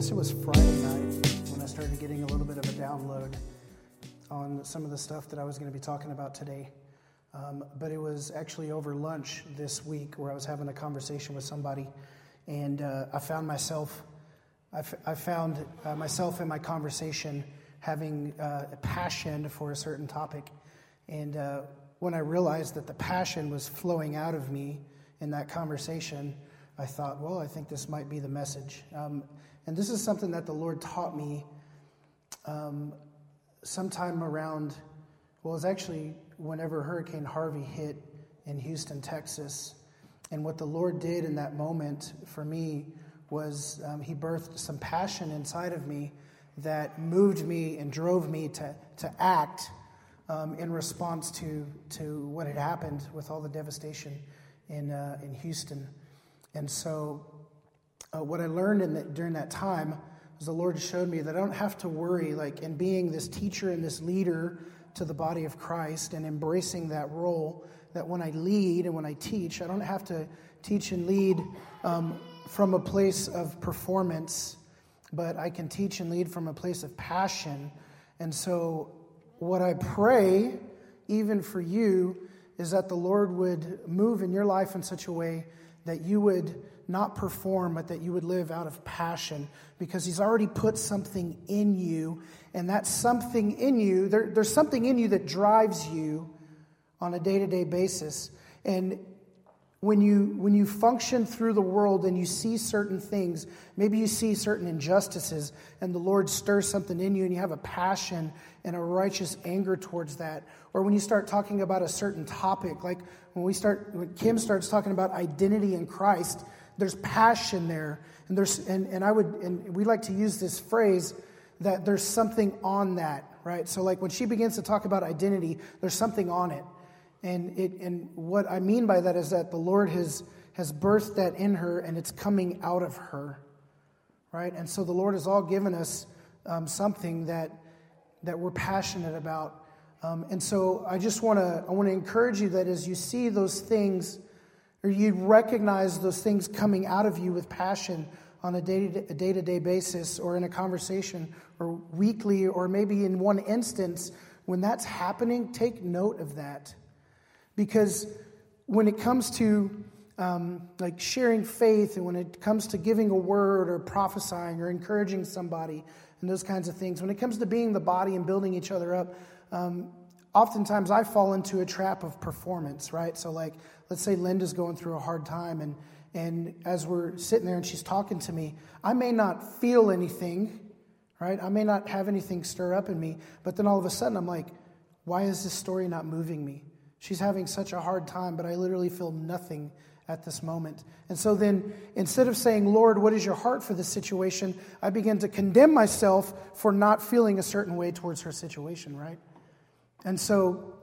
guess it was Friday night when I started getting a little bit of a download on some of the stuff that I was going to be talking about today. Um, but it was actually over lunch this week where I was having a conversation with somebody, and uh, I found myself, I, f- I found uh, myself in my conversation having uh, a passion for a certain topic, and uh, when I realized that the passion was flowing out of me in that conversation, I thought, well, I think this might be the message. Um, and this is something that the Lord taught me um, sometime around, well, it was actually whenever Hurricane Harvey hit in Houston, Texas. And what the Lord did in that moment for me was um, He birthed some passion inside of me that moved me and drove me to, to act um, in response to, to what had happened with all the devastation in, uh, in Houston. And so uh, what I learned in the, during that time was the Lord showed me that I don't have to worry, like in being this teacher and this leader to the body of Christ and embracing that role, that when I lead and when I teach, I don't have to teach and lead um, from a place of performance, but I can teach and lead from a place of passion. And so, what I pray, even for you, is that the Lord would move in your life in such a way that you would not perform, but that you would live out of passion because He's already put something in you. And that something in you, there, there's something in you that drives you on a day to day basis. And when you, when you function through the world and you see certain things, maybe you see certain injustices, and the Lord stirs something in you and you have a passion and a righteous anger towards that. Or when you start talking about a certain topic, like when we start, when Kim starts talking about identity in Christ, there's passion there. And there's, and, and I would, and we like to use this phrase that there's something on that, right? So like when she begins to talk about identity, there's something on it. And it, and what I mean by that is that the Lord has, has birthed that in her and it's coming out of her, right? And so the Lord has all given us um, something that, that we're passionate about. Um, and so I just want to I want to encourage you that as you see those things or you'd recognize those things coming out of you with passion on a day to day basis or in a conversation or weekly or maybe in one instance, when that's happening, take note of that. Because when it comes to um, like sharing faith and when it comes to giving a word or prophesying or encouraging somebody and those kinds of things, when it comes to being the body and building each other up, um, oftentimes I fall into a trap of performance, right? So, like, let's say Linda's going through a hard time, and, and as we're sitting there and she's talking to me, I may not feel anything, right? I may not have anything stir up in me, but then all of a sudden I'm like, why is this story not moving me? She's having such a hard time, but I literally feel nothing at this moment. And so then, instead of saying, Lord, what is your heart for this situation? I begin to condemn myself for not feeling a certain way towards her situation, right? And so,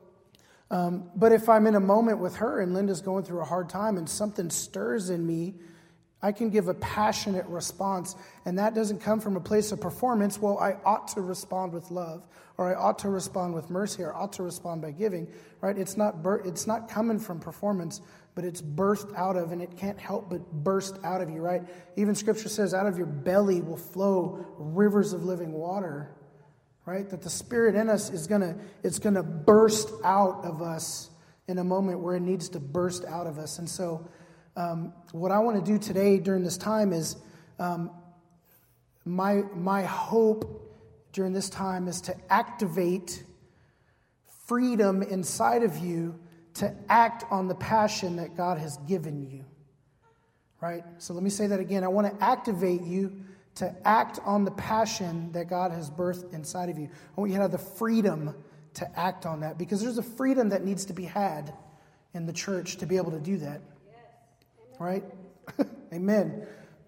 um, but if I'm in a moment with her and Linda's going through a hard time and something stirs in me, I can give a passionate response. And that doesn't come from a place of performance. Well, I ought to respond with love, or I ought to respond with mercy, or I ought to respond by giving, right? It's not, bur- it's not coming from performance, but it's burst out of, and it can't help but burst out of you, right? Even scripture says, out of your belly will flow rivers of living water right? That the Spirit in us is gonna, it's gonna burst out of us in a moment where it needs to burst out of us. And so, um, what I want to do today during this time is um, my, my hope during this time is to activate freedom inside of you to act on the passion that God has given you. Right? So let me say that again. I want to activate you to act on the passion that God has birthed inside of you. I want you to have the freedom to act on that because there's a freedom that needs to be had in the church to be able to do that. Yes. Right? Amen.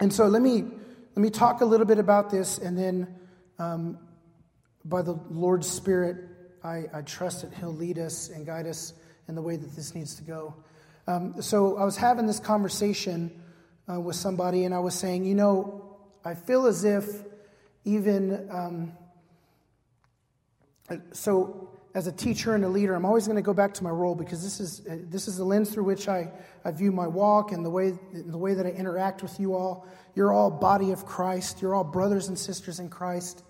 and so let me let me talk a little bit about this, and then um, by the Lord's Spirit, I, I, trust that He'll lead us and guide us in the way that this needs to go. Um, so I was having this conversation uh, with somebody, and I was saying, you know, I feel as if even um, so as a teacher and a leader, I'm always going to go back to my role because this is, uh, this is the lens through which I, I view my walk and the way, the way that I interact with you all. You're all body of Christ. You're all brothers and sisters in Christ.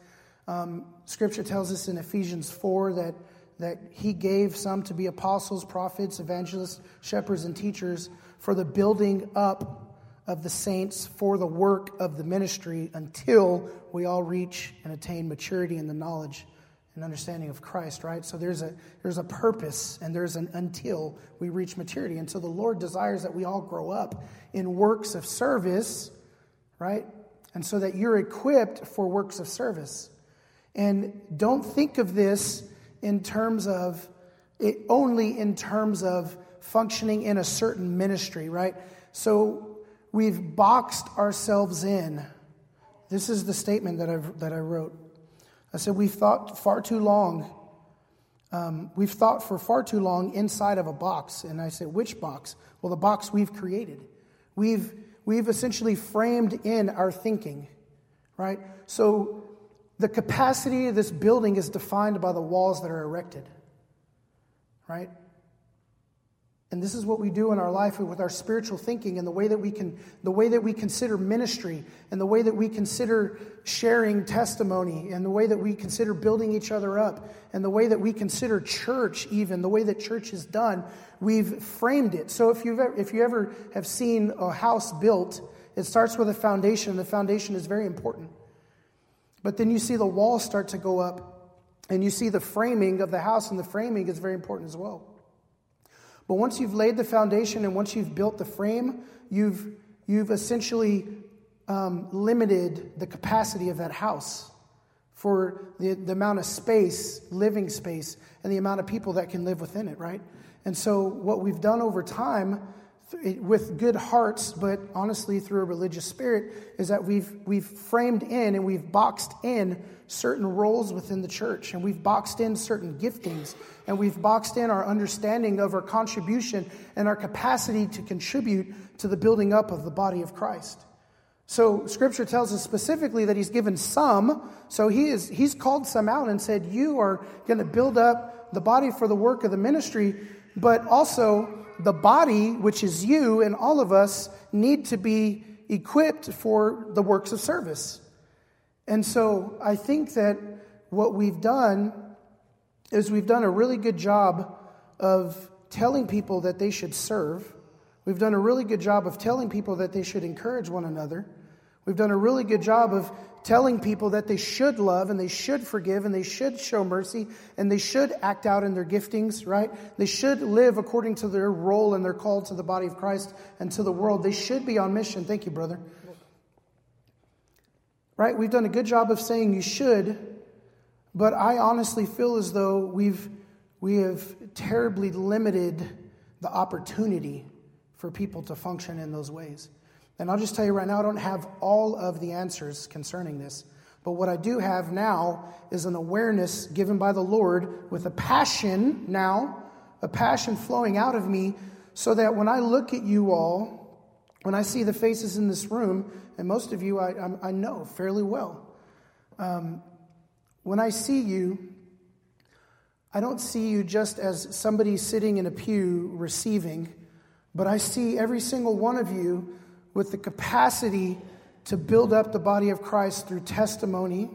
Um, scripture tells us in Ephesians 4 that, that he gave some to be apostles, prophets, evangelists, shepherds, and teachers for the building up of the saints for the work of the ministry until we all reach and attain maturity in the knowledge and understanding of Christ, right? So there's a there's a purpose and there's an until we reach maturity. And so the Lord desires that we all grow up in works of service, right? And so that you're equipped for works of service. And don't think of this in terms of it only in terms of functioning in a certain ministry, right? So we've boxed ourselves in. This is the statement that, I've, that I wrote. I said, We've thought far too long. Um, we've thought for far too long inside of a box. And I said, Which box? Well, the box we've created. We've, we've essentially framed in our thinking, right? So the capacity of this building is defined by the walls that are erected, right? And this is what we do in our life with our spiritual thinking and the way that we can the way that we consider ministry and the way that we consider sharing testimony and the way that we consider building each other up and the way that we consider church even the way that church is done we've framed it. So if you've if you ever have seen a house built it starts with a foundation and the foundation is very important. But then you see the walls start to go up and you see the framing of the house and the framing is very important as well but once you've laid the foundation and once you've built the frame, you've, you've essentially um, limited the capacity of that house for the, the amount of space, living space, and the amount of people that can live within it, right? And so, what we've done over time with good hearts, but honestly through a religious spirit, is that we've, we've framed in and we've boxed in certain roles within the church, and we've boxed in certain giftings, and we've boxed in our understanding of our contribution and our capacity to contribute to the building up of the body of Christ. So scripture tells us specifically that he's given some. So he is he's called some out and said, You are going to build up the body for the work of the ministry, but also the body, which is you and all of us, need to be equipped for the works of service. And so I think that what we've done is we've done a really good job of telling people that they should serve. We've done a really good job of telling people that they should encourage one another. We've done a really good job of telling people that they should love and they should forgive and they should show mercy and they should act out in their giftings, right? They should live according to their role and their call to the body of Christ and to the world. They should be on mission. Thank you, brother. Right? We've done a good job of saying you should, but I honestly feel as though we've we have terribly limited the opportunity for people to function in those ways. And I'll just tell you right now, I don't have all of the answers concerning this. But what I do have now is an awareness given by the Lord with a passion now, a passion flowing out of me, so that when I look at you all, when I see the faces in this room, and most of you I, I know fairly well, um, when I see you, I don't see you just as somebody sitting in a pew receiving, but I see every single one of you with the capacity to build up the body of Christ through testimony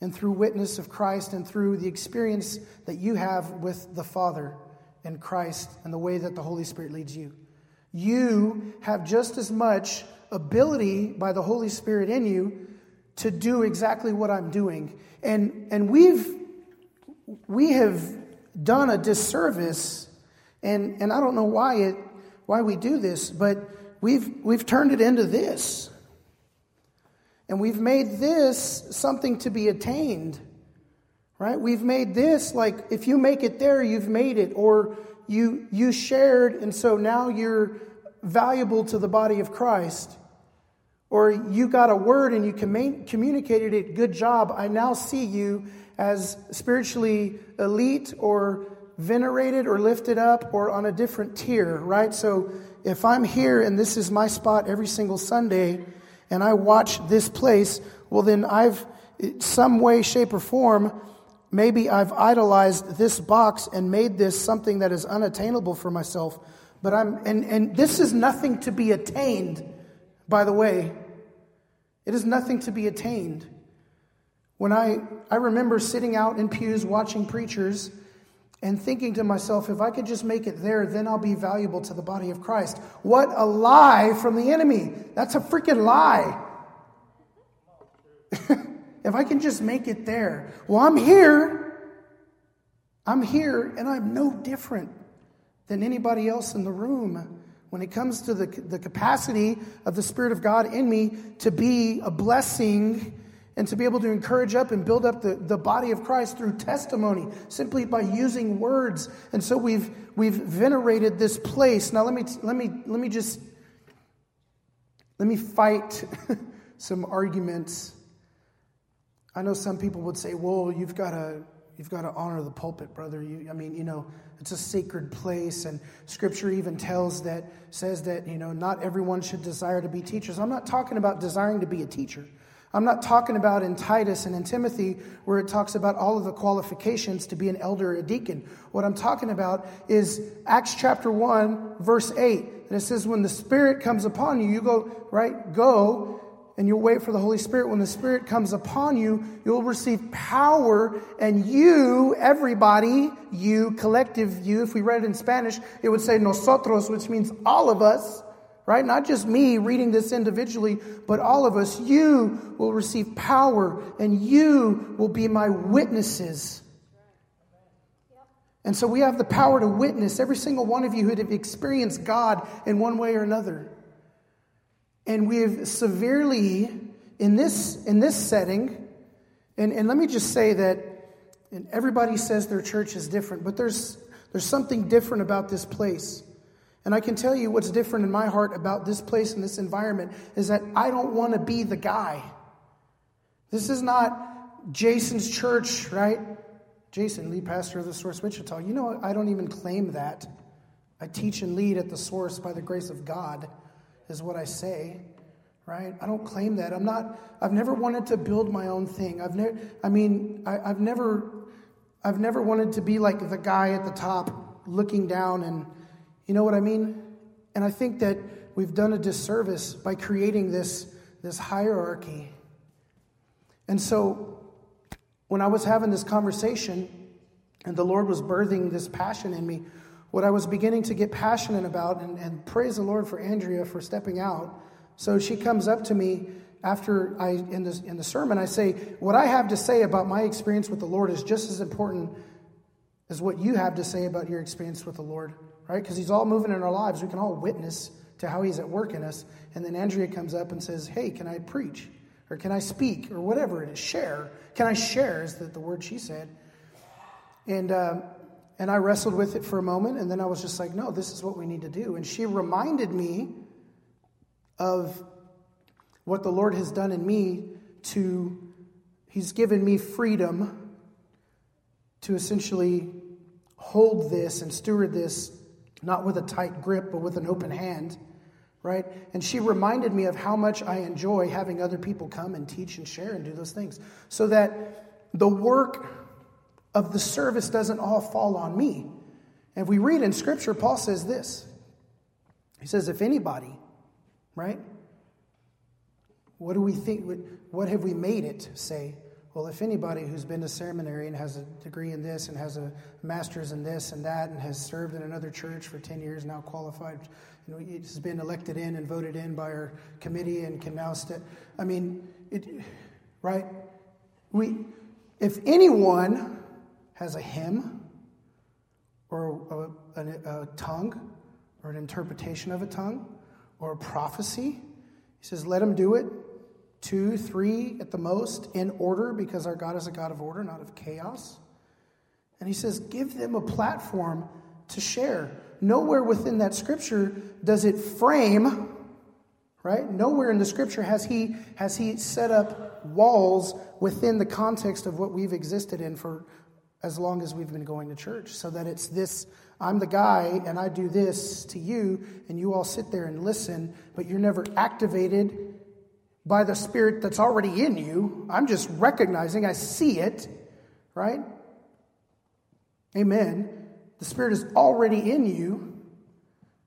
and through witness of Christ and through the experience that you have with the Father and Christ and the way that the Holy Spirit leads you. You have just as much ability by the Holy Spirit in you to do exactly what I'm doing. And, and we've, we have done a disservice, and, and I don't know why, it, why we do this, but we've, we've turned it into this. And we've made this something to be attained, right? We've made this like if you make it there, you've made it, or you, you shared, and so now you're valuable to the body of Christ. Or you got a word and you communicated it, good job. I now see you as spiritually elite or venerated or lifted up or on a different tier, right? So if I'm here and this is my spot every single Sunday and I watch this place, well, then I've, some way, shape, or form, maybe I've idolized this box and made this something that is unattainable for myself. But I'm, and, and this is nothing to be attained, by the way. It is nothing to be attained. When I, I remember sitting out in pews watching preachers and thinking to myself, if I could just make it there, then I'll be valuable to the body of Christ. What a lie from the enemy. That's a freaking lie. if I can just make it there. Well, I'm here. I'm here, and I'm no different than anybody else in the room when it comes to the, the capacity of the Spirit of God in me to be a blessing and to be able to encourage up and build up the, the body of Christ through testimony, simply by using words. And so we've, we've venerated this place. Now, let me, let me, let me just, let me fight some arguments I know some people would say, well, you've got to. You've got to honor the pulpit, brother. You, I mean, you know, it's a sacred place, and Scripture even tells that, says that, you know, not everyone should desire to be teachers. I'm not talking about desiring to be a teacher. I'm not talking about in Titus and in Timothy where it talks about all of the qualifications to be an elder or a deacon. What I'm talking about is Acts chapter 1, verse 8. And it says, When the Spirit comes upon you, you go, right? Go and you'll wait for the Holy Spirit. When the Spirit comes upon you, you'll receive power, and you, everybody, you, collective you, if we read it in Spanish, it would say nosotros, which means all of us, right? Not just me reading this individually, but all of us. You will receive power, and you will be my witnesses. And so we have the power to witness, every single one of you who have experienced God in one way or another. And we've severely, in this, in this setting, and, and let me just say that and everybody says their church is different, but there's, there's something different about this place. And I can tell you what's different in my heart about this place and this environment is that I don't want to be the guy. This is not Jason's church, right? Jason, lead pastor of the Source Wichita. You know, I don't even claim that. I teach and lead at the Source by the grace of God is what I say, right? I don't claim that. I'm not, I've never wanted to build my own thing. I've never, I mean, I, I've never, I've never wanted to be like the guy at the top looking down and, you know what I mean? And I think that we've done a disservice by creating this, this hierarchy. And so when I was having this conversation and the Lord was birthing this passion in me, what I was beginning to get passionate about, and, and praise the Lord for Andrea for stepping out. So she comes up to me after I in the in the sermon. I say, what I have to say about my experience with the Lord is just as important as what you have to say about your experience with the Lord, right? Because He's all moving in our lives. We can all witness to how He's at work in us. And then Andrea comes up and says, Hey, can I preach? Or can I speak? Or whatever it is, share. Can I share? Is the, the word she said. And uh, and I wrestled with it for a moment, and then I was just like, no, this is what we need to do. And she reminded me of what the Lord has done in me to, He's given me freedom to essentially hold this and steward this, not with a tight grip, but with an open hand, right? And she reminded me of how much I enjoy having other people come and teach and share and do those things. So that the work of the service doesn't all fall on me. And if we read in Scripture, Paul says this He says, if anybody, right? What do we think? What have we made it say? Well, if anybody who's been to seminary and has a degree in this and has a master's in this and that and has served in another church for 10 years, now qualified, you know, has been elected in and voted in by our committee and can now step. I mean, it, right? We, if anyone has a hymn or a, a, a tongue or an interpretation of a tongue or a prophecy. He says, let him do it two, three at the most in order because our God is a God of order, not of chaos. And he says, give them a platform to share. Nowhere within that scripture does it frame, right? Nowhere in the scripture has he, has he set up walls within the context of what we've existed in for as long as we've been going to church. So that it's this I'm the guy and I do this to you, and you all sit there and listen, but you're never activated by the spirit that's already in you. I'm just recognizing, I see it, right? Amen. The Spirit is already in you,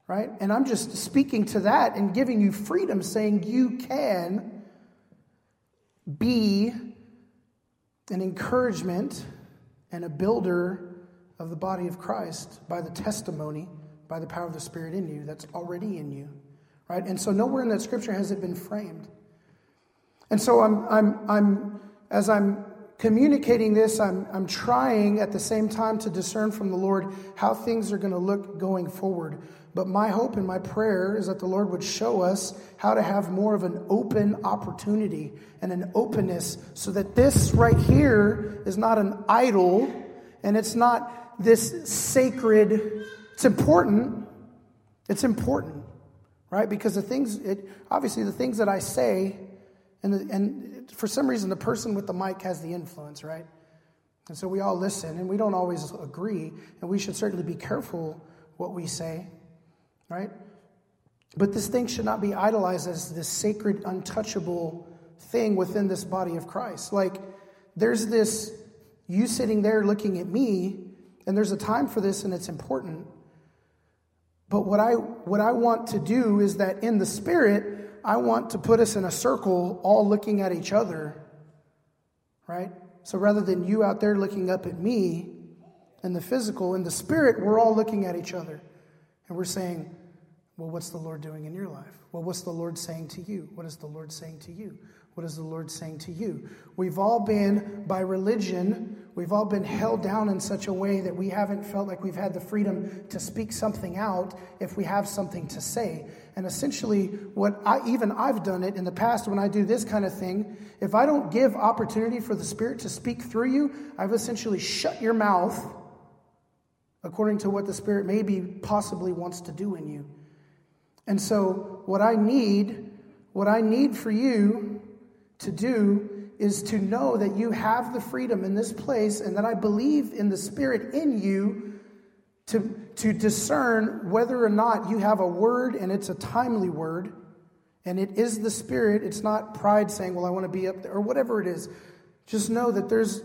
right? And I'm just speaking to that and giving you freedom, saying you can be an encouragement and a builder of the body of Christ by the testimony, by the power of the Spirit in you that's already in you, right? And so nowhere in that scripture has it been framed. And so I'm, I'm, I'm as I'm communicating this, I'm, I'm trying at the same time to discern from the Lord how things are going to look going forward. But my hope and my prayer is that the Lord would show us how to have more of an open opportunity and an openness so that this right here is not an idol and it's not this sacred. It's important. It's important, right? Because the things, it, obviously, the things that I say, and, the, and for some reason, the person with the mic has the influence, right? And so we all listen, and we don't always agree, and we should certainly be careful what we say right? But this thing should not be idolized as this sacred, untouchable thing within this body of Christ. Like, there's this, you sitting there looking at me, and there's a time for this, and it's important. But what I, what I want to do is that in the spirit, I want to put us in a circle, all looking at each other, right? So rather than you out there looking up at me in the physical, in the spirit, we're all looking at each other. And we're saying, well, what's the Lord doing in your life? Well, what's the Lord saying to you? What is the Lord saying to you? What is the Lord saying to you? We've all been, by religion, we've all been held down in such a way that we haven't felt like we've had the freedom to speak something out if we have something to say. And essentially, what I, even I've done it in the past when I do this kind of thing, if I don't give opportunity for the Spirit to speak through you, I've essentially shut your mouth according to what the Spirit maybe possibly wants to do in you. And so, what I need, what I need for you to do is to know that you have the freedom in this place and that I believe in the Spirit in you to, to discern whether or not you have a word and it's a timely word and it is the Spirit. It's not pride saying, Well, I want to be up there, or whatever it is. Just know that there's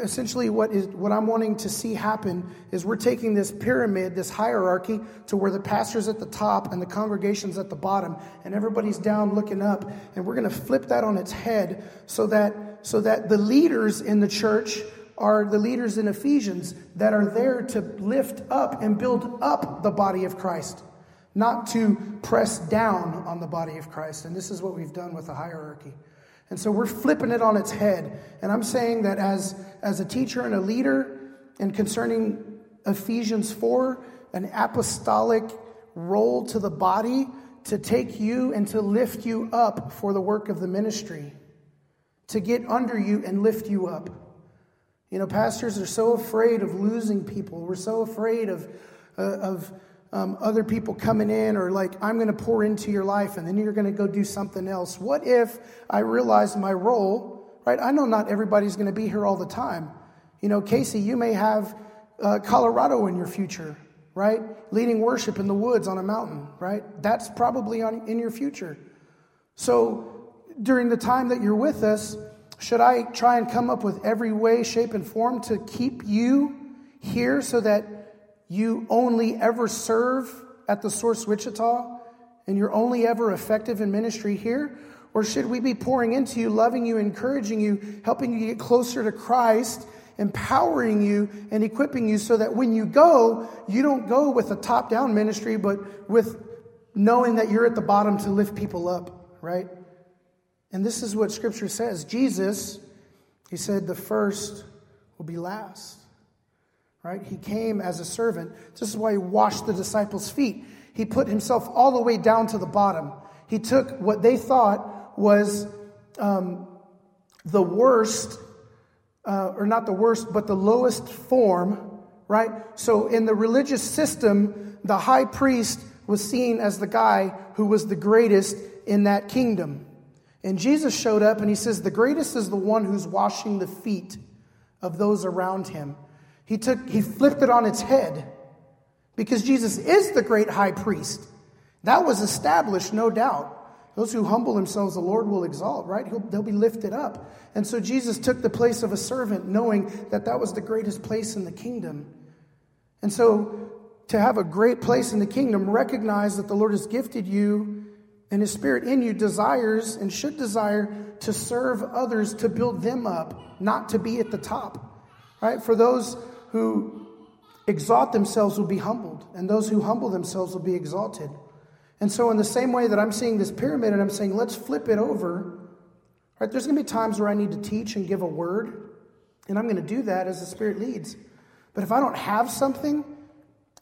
essentially what is what I'm wanting to see happen is we're taking this pyramid, this hierarchy, to where the pastor's at the top and the congregation's at the bottom, and everybody's down looking up, and we're going to flip that on its head so that so that the leaders in the church are the leaders in Ephesians that are there to lift up and build up the body of Christ, not to press down on the body of Christ. And this is what we've done with the hierarchy. And so we're flipping it on its head. And I'm saying that as, as a teacher and a leader, and concerning Ephesians 4, an apostolic role to the body to take you and to lift you up for the work of the ministry, to get under you and lift you up. You know, pastors are so afraid of losing people. We're so afraid of, uh, of um, other people coming in or like, I'm going to pour into your life and then you're going to go do something else. What if I realize my role, right? I know not everybody's going to be here all the time. You know, Casey, you may have uh, Colorado in your future, right? Leading worship in the woods on a mountain, right? That's probably on, in your future. So during the time that you're with us, should I try and come up with every way, shape, and form to keep you here so that you only ever serve at the Source Wichita and you're only ever effective in ministry here? Or should we be pouring into you, loving you, encouraging you, helping you get closer to Christ, empowering you, and equipping you so that when you go, you don't go with a top down ministry, but with knowing that you're at the bottom to lift people up, right? And this is what Scripture says Jesus, he said, the first will be last right? He came as a servant. This is why he washed the disciples' feet. He put himself all the way down to the bottom. He took what they thought was um, the worst, uh, or not the worst, but the lowest form, right? So in the religious system, the high priest was seen as the guy who was the greatest in that kingdom. And Jesus showed up and he says, The greatest is the one who's washing the feet of those around him. He took he flipped it on its head because Jesus is the great high priest. That was established, no doubt. Those who humble themselves, the Lord will exalt, right? He'll, they'll be lifted up. And so Jesus took the place of a servant, knowing that that was the greatest place in the kingdom. And so, to have a great place in the kingdom, recognize that the Lord has gifted you and His Spirit in you desires and should desire to serve others, to build them up, not to be at the top. Right? For those who exalt themselves will be humbled, and those who humble themselves will be exalted. And so, in the same way that I'm seeing this pyramid and I'm saying, let's flip it over, right? There's going to be times where I need to teach and give a word, and I'm going to do that as the Spirit leads. But if I don't have something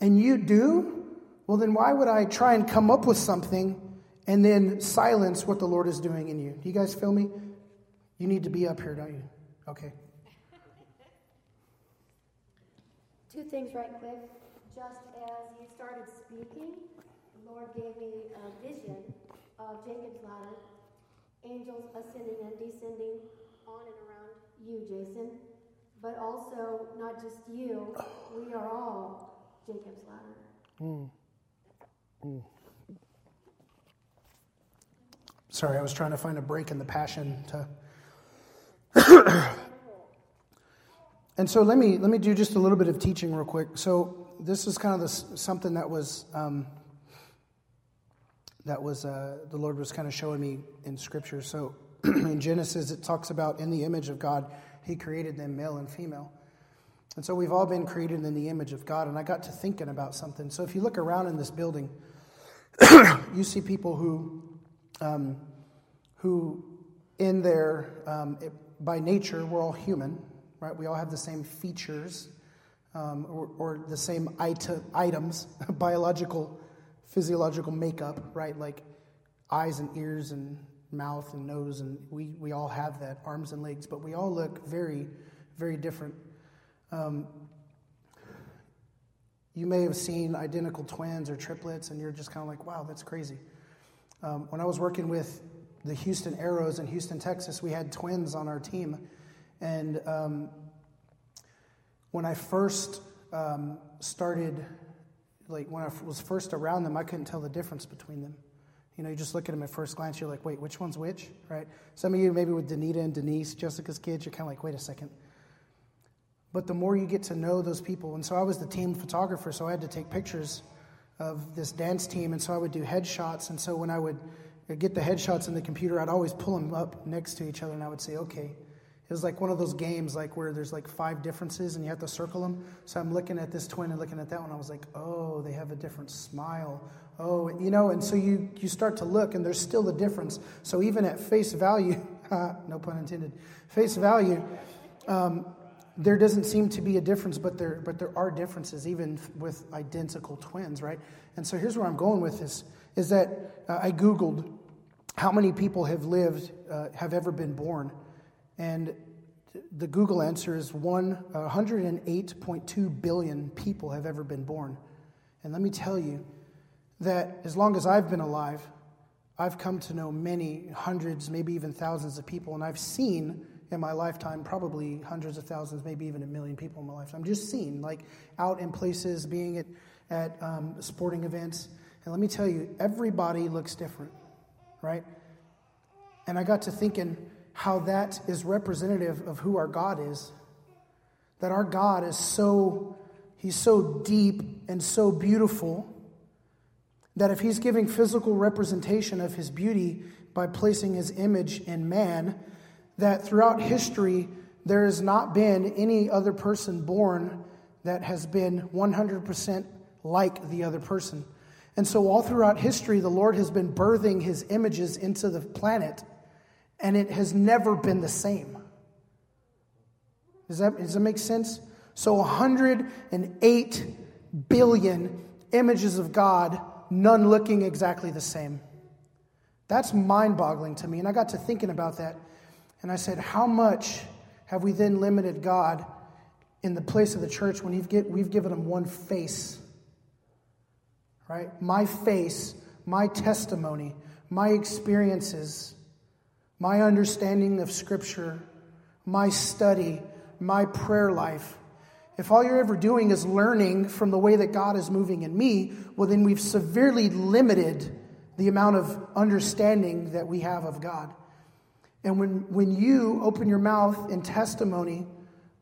and you do, well, then why would I try and come up with something and then silence what the Lord is doing in you? Do you guys feel me? You need to be up here, don't you? Okay. Two things right quick. Just as you started speaking, the Lord gave me a vision of Jacob's ladder, angels ascending and descending on and around you, Jason. But also, not just you, we are all Jacob's ladder. Mm. Mm. Sorry, I was trying to find a break in the passion to. and so let me let me do just a little bit of teaching real quick. So this is kind of something that was um, that was uh, the Lord was kind of showing me in Scripture. So in Genesis, it talks about in the image of God, He created them male and female. And so we've all been created in the image of God. And I got to thinking about something. So if you look around in this building, you see people who, um, who in their, um, it, by nature, we're all human, right? We all have the same features um, or, or, the same it- items, biological, physiological makeup, right? Like eyes and ears and mouth and nose, and we, we all have that, arms and legs, but we all look very, very different um, you may have seen identical twins or triplets, and you're just kind of like, wow, that's crazy. Um, when I was working with the Houston Aeros in Houston, Texas, we had twins on our team. And um, when I first um, started, like when I was first around them, I couldn't tell the difference between them. You know, you just look at them at first glance, you're like, wait, which one's which, right? Some of you, maybe with Danita and Denise, Jessica's kids, you're kind of like, wait a second. But the more you get to know those people, and so I was the team photographer, so I had to take pictures of this dance team, and so I would do headshots. And so when I would get the headshots in the computer, I'd always pull them up next to each other, and I would say, okay. It was like one of those games, like where there's like five differences, and you have to circle them. So I'm looking at this twin and looking at that one. I was like, oh, they have a different smile. Oh, you know, and so you you start to look, and there's still the difference. So even at face value, no pun intended, face value. Um, there doesn't seem to be a difference, but there, but there are differences even with identical twins, right? And so here's where I'm going with this: is that uh, I googled how many people have lived, uh, have ever been born, and the Google answer is one 108.2 billion people have ever been born. And let me tell you that as long as I've been alive, I've come to know many hundreds, maybe even thousands of people, and I've seen in my lifetime, probably hundreds of thousands, maybe even a million people in my lifetime. I'm just seen, like out in places, being at, at um, sporting events. And let me tell you, everybody looks different, right? And I got to thinking how that is representative of who our God is. That our God is so, he's so deep and so beautiful that if he's giving physical representation of his beauty by placing his image in man, that throughout history, there has not been any other person born that has been 100% like the other person. And so, all throughout history, the Lord has been birthing his images into the planet, and it has never been the same. Does that, does that make sense? So, 108 billion images of God, none looking exactly the same. That's mind boggling to me. And I got to thinking about that. And I said, How much have we then limited God in the place of the church when we've given him one face? Right? My face, my testimony, my experiences, my understanding of Scripture, my study, my prayer life. If all you're ever doing is learning from the way that God is moving in me, well, then we've severely limited the amount of understanding that we have of God. And when, when you open your mouth in testimony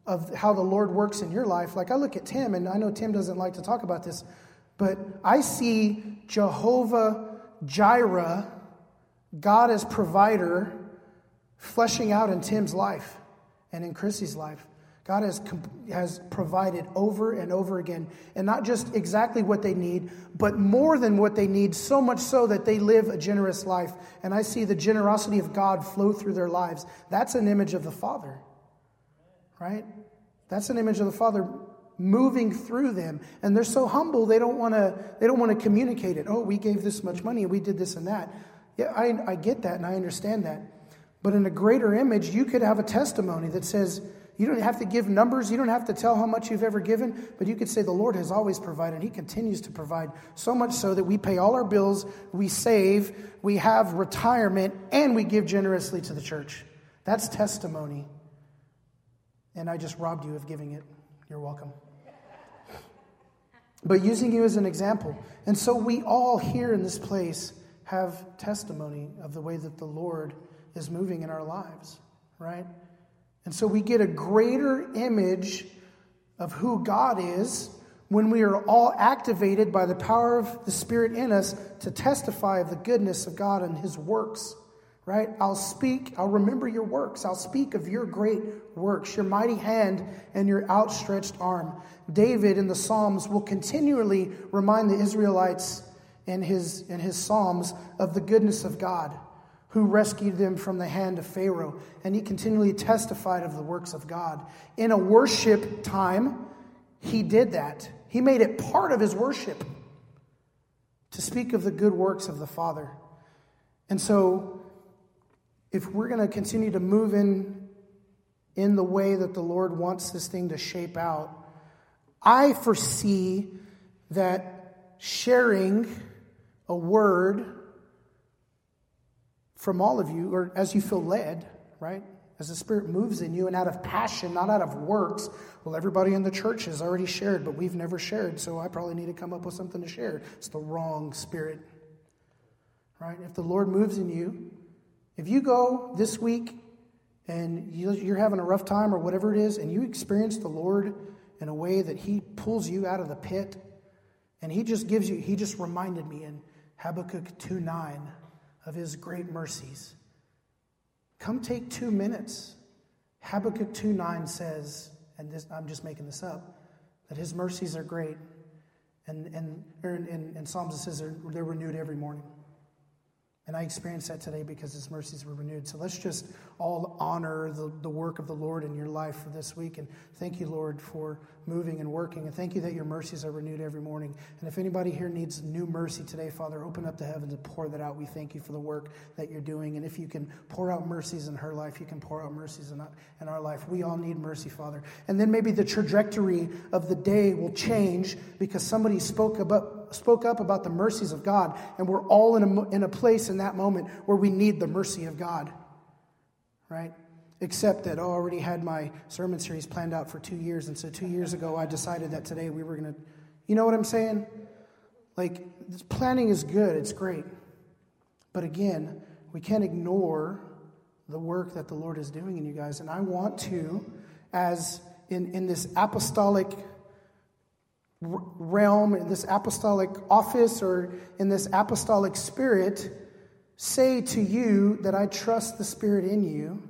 of how the Lord works in your life. Like I look at Tim, and I know Tim doesn't like to talk about this, but I see Jehovah Jireh, God as provider, fleshing out in Tim's life and in Chrissy's life. God has, has provided over and over again, and not just exactly what they need, but more than what they need, so much so that they live a generous life. And I see the generosity of God flow through their lives. That's an image of the Father, right? That's an image of the Father moving through them and they're so humble they don't want to they don't want to communicate it oh we gave this much money and we did this and that yeah I, I get that and i understand that but in a greater image you could have a testimony that says you don't have to give numbers. You don't have to tell how much you've ever given, but you could say the Lord has always provided. And He continues to provide, so much so that we pay all our bills, we save, we have retirement, and we give generously to the church. That's testimony. And I just robbed you of giving it. You're welcome. But using you as an example. And so we all here in this place have testimony of the way that the Lord is moving in our lives, right? And so we get a greater image of who God is when we are all activated by the power of the Spirit in us to testify of the goodness of God and His works. Right? I'll speak, I'll remember your works. I'll speak of your great works, your mighty hand and your outstretched arm. David in the Psalms will continually remind the Israelites in his, in his Psalms of the goodness of God who rescued them from the hand of Pharaoh. And he continually testified of the works of God. In a worship time, he did that. He made it part of his worship to speak of the good works of the Father. And so, if we're going to continue to move in in the way that the Lord wants this thing to shape out, I foresee that sharing a word from all of you, or as you feel led, right? As the Spirit moves in you and out of passion, not out of works. Well, everybody in the church has already shared, but we've never shared, so I probably need to come up with something to share. It's the wrong spirit, right? If the Lord moves in you, if you go this week and you're having a rough time or whatever it is, and you experience the Lord in a way that He pulls you out of the pit, and He just gives you, He just reminded me in Habakkuk 2 9 of his great mercies. Come take two minutes. Habakkuk 2 9 says, and this, I'm just making this up, that his mercies are great. And, and in, in, Psalms it says they're, they're renewed every morning. And I experienced that today because his mercies were renewed. So let's just all honor the, the work of the Lord in your life for this week. And thank you, Lord, for moving and working. And thank you that your mercies are renewed every morning. And if anybody here needs new mercy today, Father, open up the heavens and pour that out. We thank you for the work that you're doing. And if you can pour out mercies in her life, you can pour out mercies in, in our life. We all need mercy, Father. And then maybe the trajectory of the day will change because somebody spoke about spoke up about the mercies of God, and we're all in a, in a place in that moment where we need the mercy of God, right? Except that oh, I already had my sermon series planned out for two years, and so two years ago I decided that today we were going to, you know what I'm saying? Like, planning is good, it's great. But again, we can't ignore the work that the Lord is doing in you guys. And I want to, as in, in this apostolic realm, in this apostolic office, or in this apostolic spirit, say to you that I trust the Spirit in you,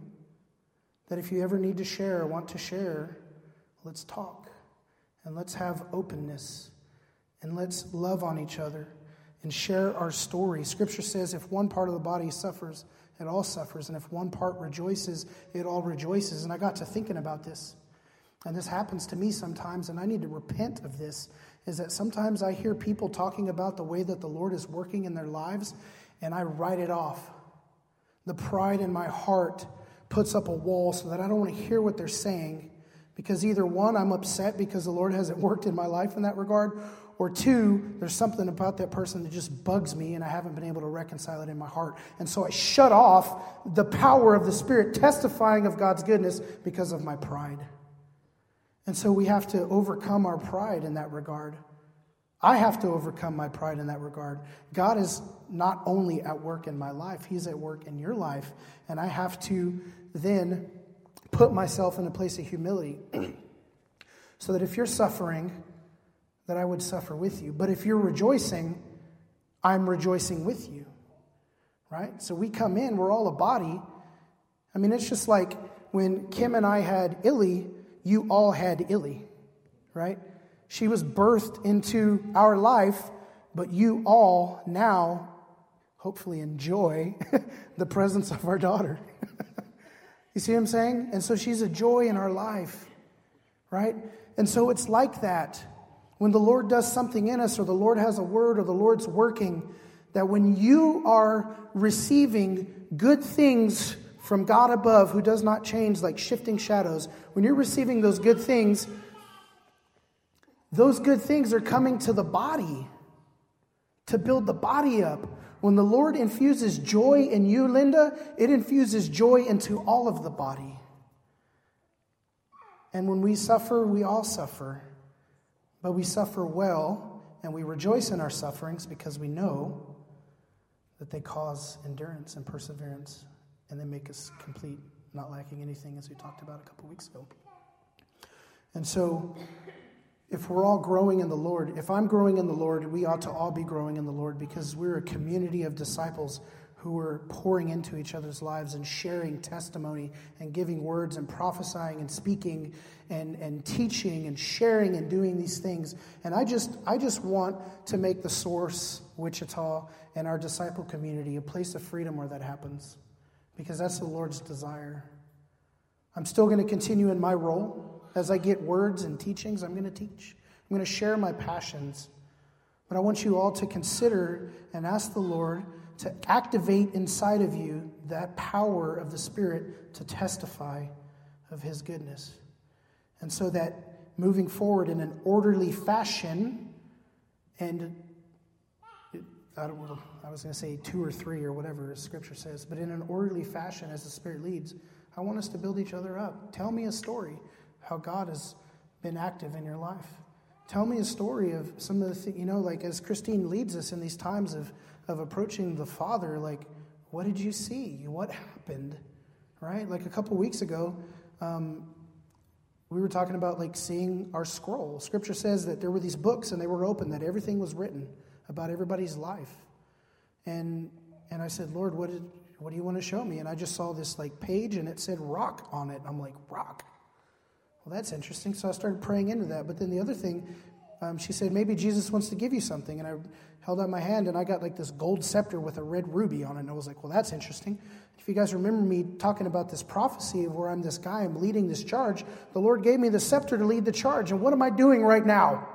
that if you ever need to share or want to share, let's talk and let's have openness and let's love on each other and share our story. Scripture says if one part of the body suffers, it all suffers. And if one part rejoices, it all rejoices. And I got to thinking about this. And this happens to me sometimes, and I need to repent of this. Is that sometimes I hear people talking about the way that the Lord is working in their lives, and I write it off. The pride in my heart puts up a wall so that I don't want to hear what they're saying because either one, I'm upset because the Lord hasn't worked in my life in that regard, or two, there's something about that person that just bugs me and I haven't been able to reconcile it in my heart. And so I shut off the power of the Spirit testifying of God's goodness because of my pride. And so we have to overcome our pride in that regard. I have to overcome my pride in that regard. God is not only at work in my life, He's at work in your life. And I have to then put myself in a place of humility so that if you're suffering, that I would suffer with you. But if you're rejoicing, I'm rejoicing with you. Right? So we come in, we're all a body. I mean, it's just like when Kim and I had Illy, you all had Illy, right? She was birthed into our life, but you all now hopefully enjoy the presence of our daughter. you see what I'm saying? And so she's a joy in our life, right? And so it's like that. When the Lord does something in us, or the Lord has a word, or the Lord's working, that when you are receiving good things from God above, who does not change like shifting shadows, when you're receiving those good things, those good things are coming to the body to build the body up. When the Lord infuses joy in you, Linda, it infuses joy into all of the body. And when we suffer, we all suffer. But we suffer well, and we rejoice in our sufferings because we know that they cause endurance and perseverance, and they make us complete, not lacking anything, as we talked about a couple weeks ago. And so, if we're all growing in the Lord, if I'm growing in the Lord, we ought to all be growing in the Lord because we're a community of disciples who are pouring into each other's lives and sharing testimony and giving words and prophesying and speaking and, and teaching and sharing and doing these things. And I just I just want to make the source, Wichita, and our disciple community a place of freedom where that happens. Because that's the Lord's desire. I'm still going to continue in my role as I get words and teachings, I'm going to teach. I'm going to share my passions. But I want you all to consider and ask the Lord to activate inside of you that power of the Spirit to testify of His goodness. And so that moving forward in an orderly fashion, and I, I was going to say two or three or whatever Scripture says, but in an orderly fashion as the Spirit leads, I want us to build each other up. Tell me a story how God has been active in your life. Tell me a story of some of the things, you know, like as Christine leads us in these times of, of approaching the Father, like, what did you see? What happened? Right? Like a couple weeks ago, um, we were talking about like seeing our scroll. Scripture says that there were these books and they were open, that everything was written about everybody's life. And and I said, Lord, what did what do you want to show me? And I just saw this like page and it said rock on it. I'm like, rock. Well, that's interesting. So I started praying into that. But then the other thing, um, she said, maybe Jesus wants to give you something. And I held out my hand and I got like this gold scepter with a red ruby on it. And I was like, well, that's interesting. If you guys remember me talking about this prophecy of where I'm this guy, I'm leading this charge, the Lord gave me the scepter to lead the charge. And what am I doing right now?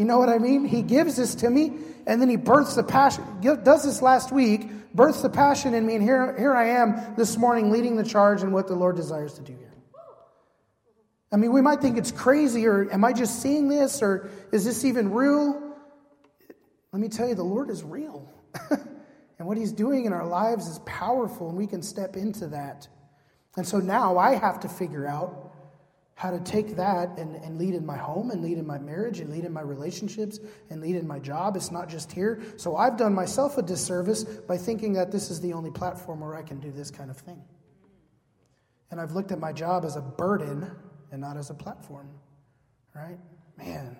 You know what I mean? He gives this to me and then he births the passion. Does this last week births the passion in me, and here, here I am this morning leading the charge in what the Lord desires to do here. I mean, we might think it's crazy, or am I just seeing this, or is this even real? Let me tell you, the Lord is real. and what He's doing in our lives is powerful, and we can step into that. And so now I have to figure out how to take that and, and lead in my home and lead in my marriage and lead in my relationships and lead in my job. It's not just here. So I've done myself a disservice by thinking that this is the only platform where I can do this kind of thing. And I've looked at my job as a burden and not as a platform. Right? Man.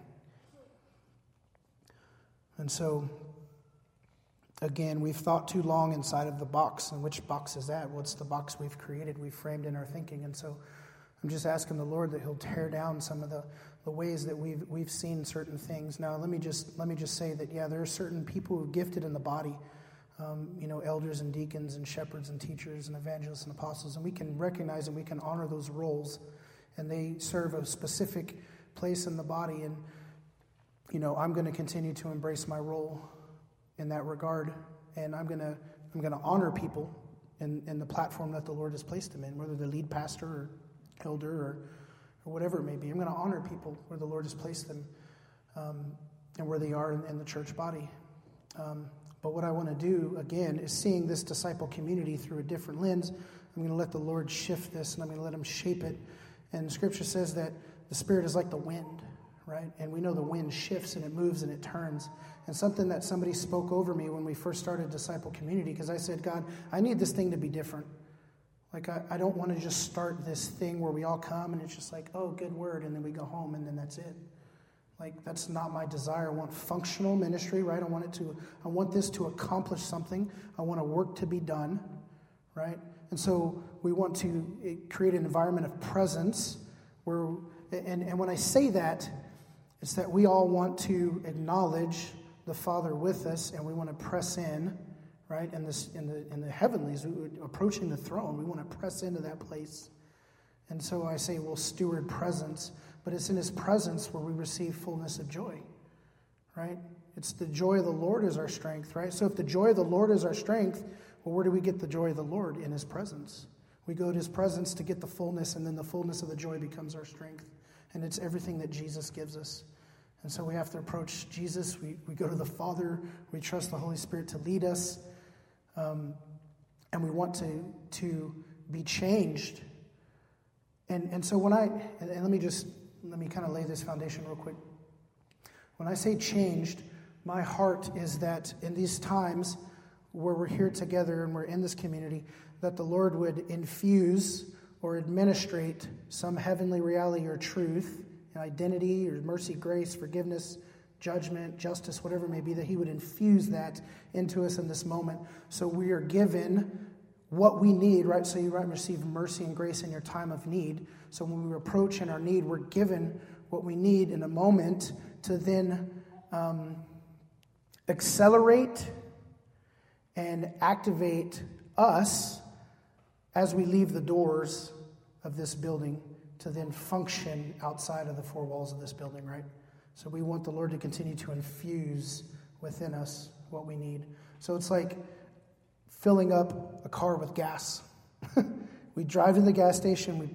And so, again, we've thought too long inside of the box. And which box is that? What's the box we've created, we've framed in our thinking? And so, I'm just asking the Lord that He'll tear down some of the, the ways that we've, we've seen certain things. Now, let me just let me just say that yeah, there are certain people who are gifted in the body, um, you know, elders and deacons and shepherds and teachers and evangelists and apostles, and we can recognize and we can honor those roles, and they serve a specific place in the body. And you know, I'm going to continue to embrace my role in that regard, and I'm going to I'm going to honor people in, in the platform that the Lord has placed them in, whether they're lead pastor or elder or, or whatever it may be. I'm going to honor people where the Lord has placed them um, and where they are in, in the church body. Um, but what I want to do, again, is seeing this disciple community through a different lens. I'm going to let the Lord shift this and I'm going to let Him shape it. And Scripture says that the Spirit is like the wind, right? And we know the wind shifts and it moves and it turns. And something that somebody spoke over me when we first started Disciple Community, because I said, God, I need this thing to be different. Like, I, I don't want to just start this thing where we all come and it's just like, oh, good word, and then we go home and then that's it. Like, that's not my desire. I want functional ministry, right? I want it to, I want this to accomplish something. I want a work to be done, right? And so we want to eh, create an environment of presence where, and, and when I say that, it's that we all want to acknowledge the Father with us and we want to press in right? In, this, in, the, in the heavenlies, approaching the throne, we want to press into that place. And so I say we'll steward presence, but it's in his presence where we receive fullness of joy, right? It's the joy of the Lord is our strength, right? So if the joy of the Lord is our strength, well, where do we get the joy of the Lord? In his presence. We go to his presence to get the fullness, and then the fullness of the joy becomes our strength. And it's everything that Jesus gives us. And so we have to approach Jesus. We, we go to the Father. We trust the Holy Spirit to lead us. Um, and we want to, to be changed. And, and so when I, and, and let me just, let me kind of lay this foundation real quick. When I say changed, my heart is that in these times where we're here together and we're in this community, that the Lord would infuse or administrate some heavenly reality or truth, identity or mercy, grace, forgiveness, judgment, justice, whatever it may be, that He would infuse that into us in this moment. So we are given what we need, right? So you right receive mercy and grace in your time of need. So when we approach in our need, we're given what we need in a moment to then um, accelerate and activate us as we leave the doors of this building to then function outside of the four walls of this building, right? So we want the Lord to continue to infuse within us what we need. So it's like filling up a car with gas. we drive to the gas station, we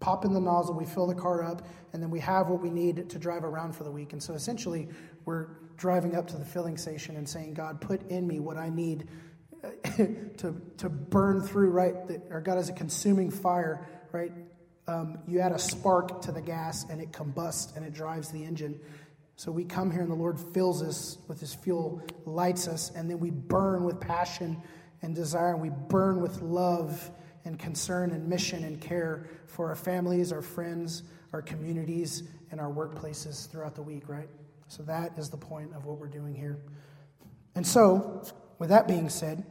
pop in the nozzle, we fill the car up, and then we have what we need to drive around for the week. And so essentially, we're driving up to the filling station and saying, God, put in me what I need uh, to, to burn through, right? Or God is a consuming fire, right? Um, you add a spark to the gas and it combusts and it drives the engine. So we come here and the Lord fills us with His fuel, lights us, and then we burn with passion and desire, and we burn with love and concern and mission and care for our families, our friends, our communities, and our workplaces throughout the week, right? So that is the point of what we're doing here. And so, with that being said,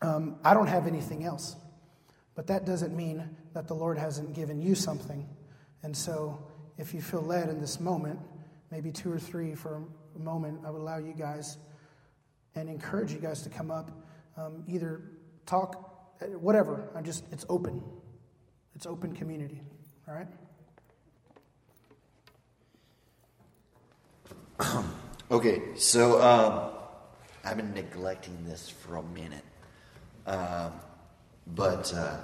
um, I don't have anything else. But that doesn't mean that the Lord hasn't given you something. And so, if you feel led in this moment, maybe two or three for a moment, I would allow you guys and encourage you guys to come up, um, either talk, whatever. I'm just, it's open. It's open community. All right? okay, so um, I've been neglecting this for a minute. Um, but, uh,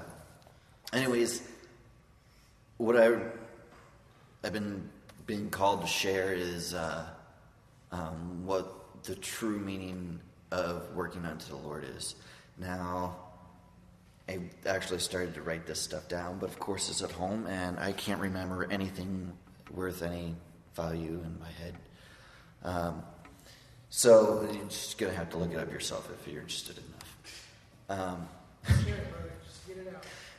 anyways, what I, I've been being called to share is uh, um, what the true meaning of working unto the Lord is. Now, I actually started to write this stuff down, but of course it's at home, and I can't remember anything worth any value in my head. Um, so you're just gonna have to look it up yourself if you're interested enough. Um,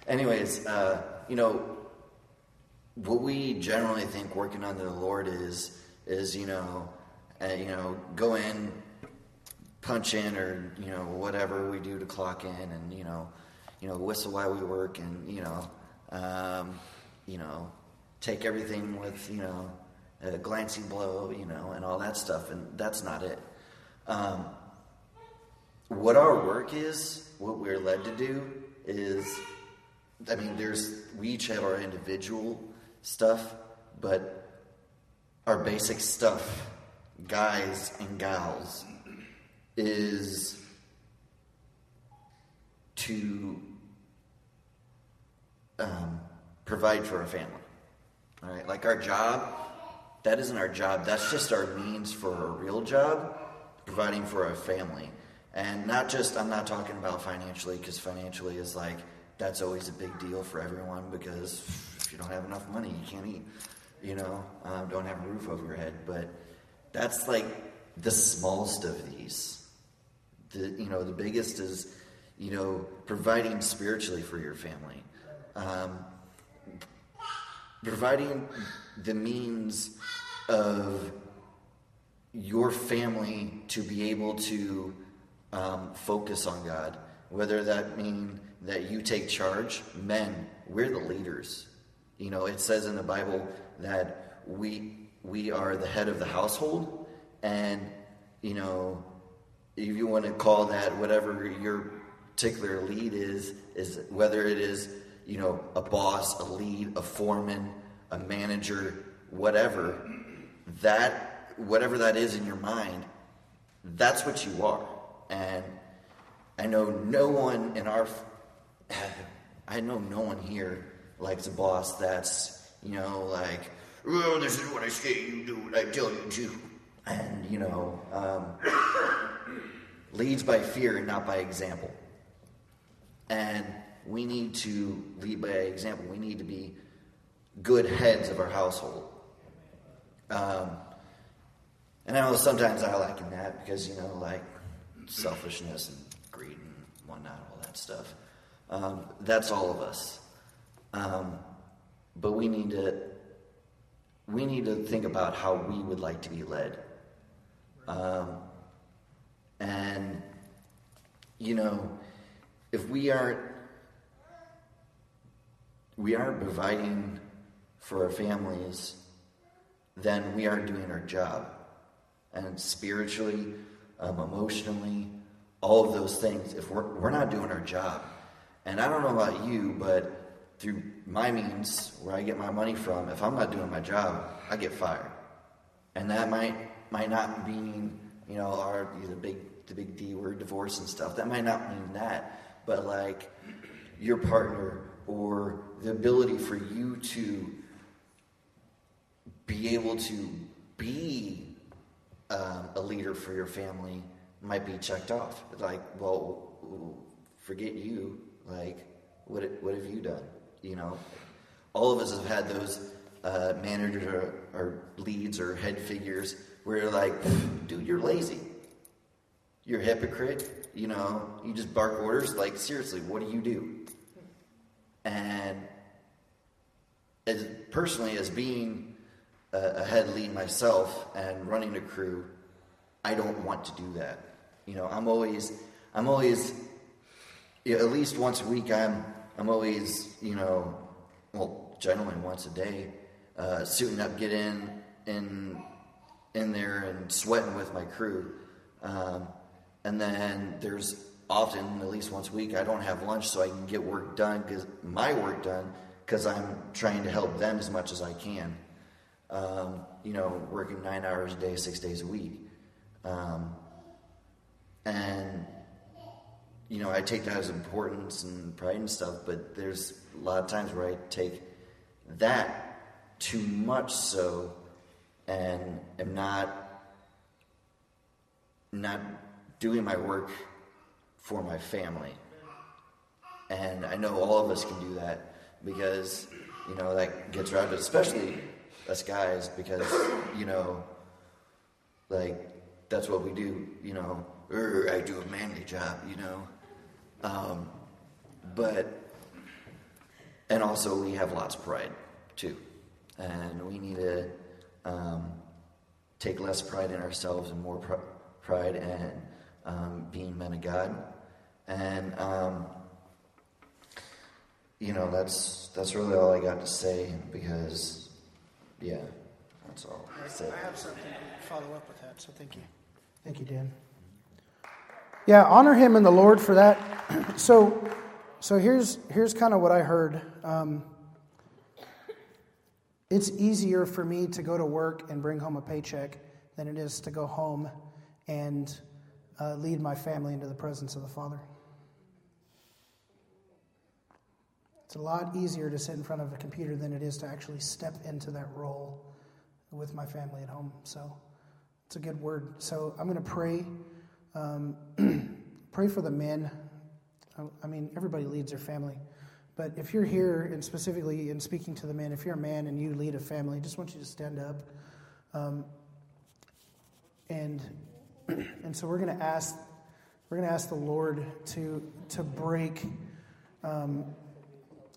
anyways, uh, you know, what we generally think working under the Lord is is you know, uh, you know, go in, punch in, or you know, whatever we do to clock in, and you know, you know, whistle while we work, and you know, um, you know, take everything with you know, a glancing blow, you know, and all that stuff, and that's not it. Um, what our work is, what we're led to do, is, I mean, there's we each have our individual stuff, but our basic stuff, guys and gals, is to um, provide for a family. All right, like our job, that isn't our job. That's just our means for a real job, providing for a family. And not just, I'm not talking about financially, because financially is like, that's always a big deal for everyone because if you don't have enough money, you can't eat. You know, um, don't have a roof over your head. But that's like the smallest of these. The you know the biggest is you know, providing spiritually for your family, um, providing the means of your family to be able to um, focus on God, whether that mean that you take charge. Men, we're the leaders. You know, it says in the Bible that we we are the head of the household, and you know, if you want to call that whatever your particular lead is, is whether it is you know a boss, a lead, a foreman, a manager, whatever. That whatever that is in your mind, that's what you are. And I know no one in our, I know no one here likes a boss that's, you know, like, well, this is what I say you do what I tell you to. And, you know, um, leads by fear and not by example. And we need to lead by example. We need to be good heads of our household. Um, and I know sometimes I like in that because, you know, like selfishness and greed and whatnot, all that stuff. Um, that's all of us. Um, but we need to we need to think about how we would like to be led. Um, and you know, if we aren't we aren't providing for our families, then we aren't doing our job. And spiritually, um, emotionally, all of those things, if we're, we're not doing our job, and I don't know about you, but through my means, where I get my money from, if I'm not doing my job, I get fired. And that might might not mean, you know, our the big the big D word, divorce and stuff. That might not mean that, but like your partner or the ability for you to be able to be um, a leader for your family might be checked off. Like, well, forget you. Like, what what have you done? You know, all of us have had those uh, managers or, or leads or head figures where you're like, dude, you're lazy. You're a hypocrite. You know, you just bark orders. Like, seriously, what do you do? And as personally, as being a, a head lead myself and running a crew, I don't want to do that. You know, I'm always, I'm always, know, at least once a week, I'm, I'm always, you know, well, generally once a day, uh, suiting up, get in, in, in there and sweating with my crew. Um, and then there's often, at least once a week, I don't have lunch so I can get work done, because my work done, because I'm trying to help them as much as I can. Um, you know, working nine hours a day, six days a week. Um, and, you know, I take that as importance and pride and stuff, but there's a lot of times where I take that too much so and am not not doing my work for my family. And I know all of us can do that because, you know, that gets around, especially us guys, because, you know, like that's what we do, you know. I do a manly job, you know. Um, but, and also we have lots of pride too. And we need to um, take less pride in ourselves and more pr- pride in um, being men of God. And, um, you know, that's, that's really all I got to say because, yeah, that's all. That's I have something to follow up with that, so thank you. Thank you, Dan. Yeah, honor him in the Lord for that. So, so here's here's kind of what I heard. Um, it's easier for me to go to work and bring home a paycheck than it is to go home and uh, lead my family into the presence of the Father. It's a lot easier to sit in front of a computer than it is to actually step into that role with my family at home. So it's a good word. So I'm going to pray. Um, pray for the men. I mean, everybody leads their family. But if you're here and specifically in speaking to the men, if you're a man and you lead a family, I just want you to stand up. Um, and, and so we're going to ask we're going to ask the Lord to, to break. Um,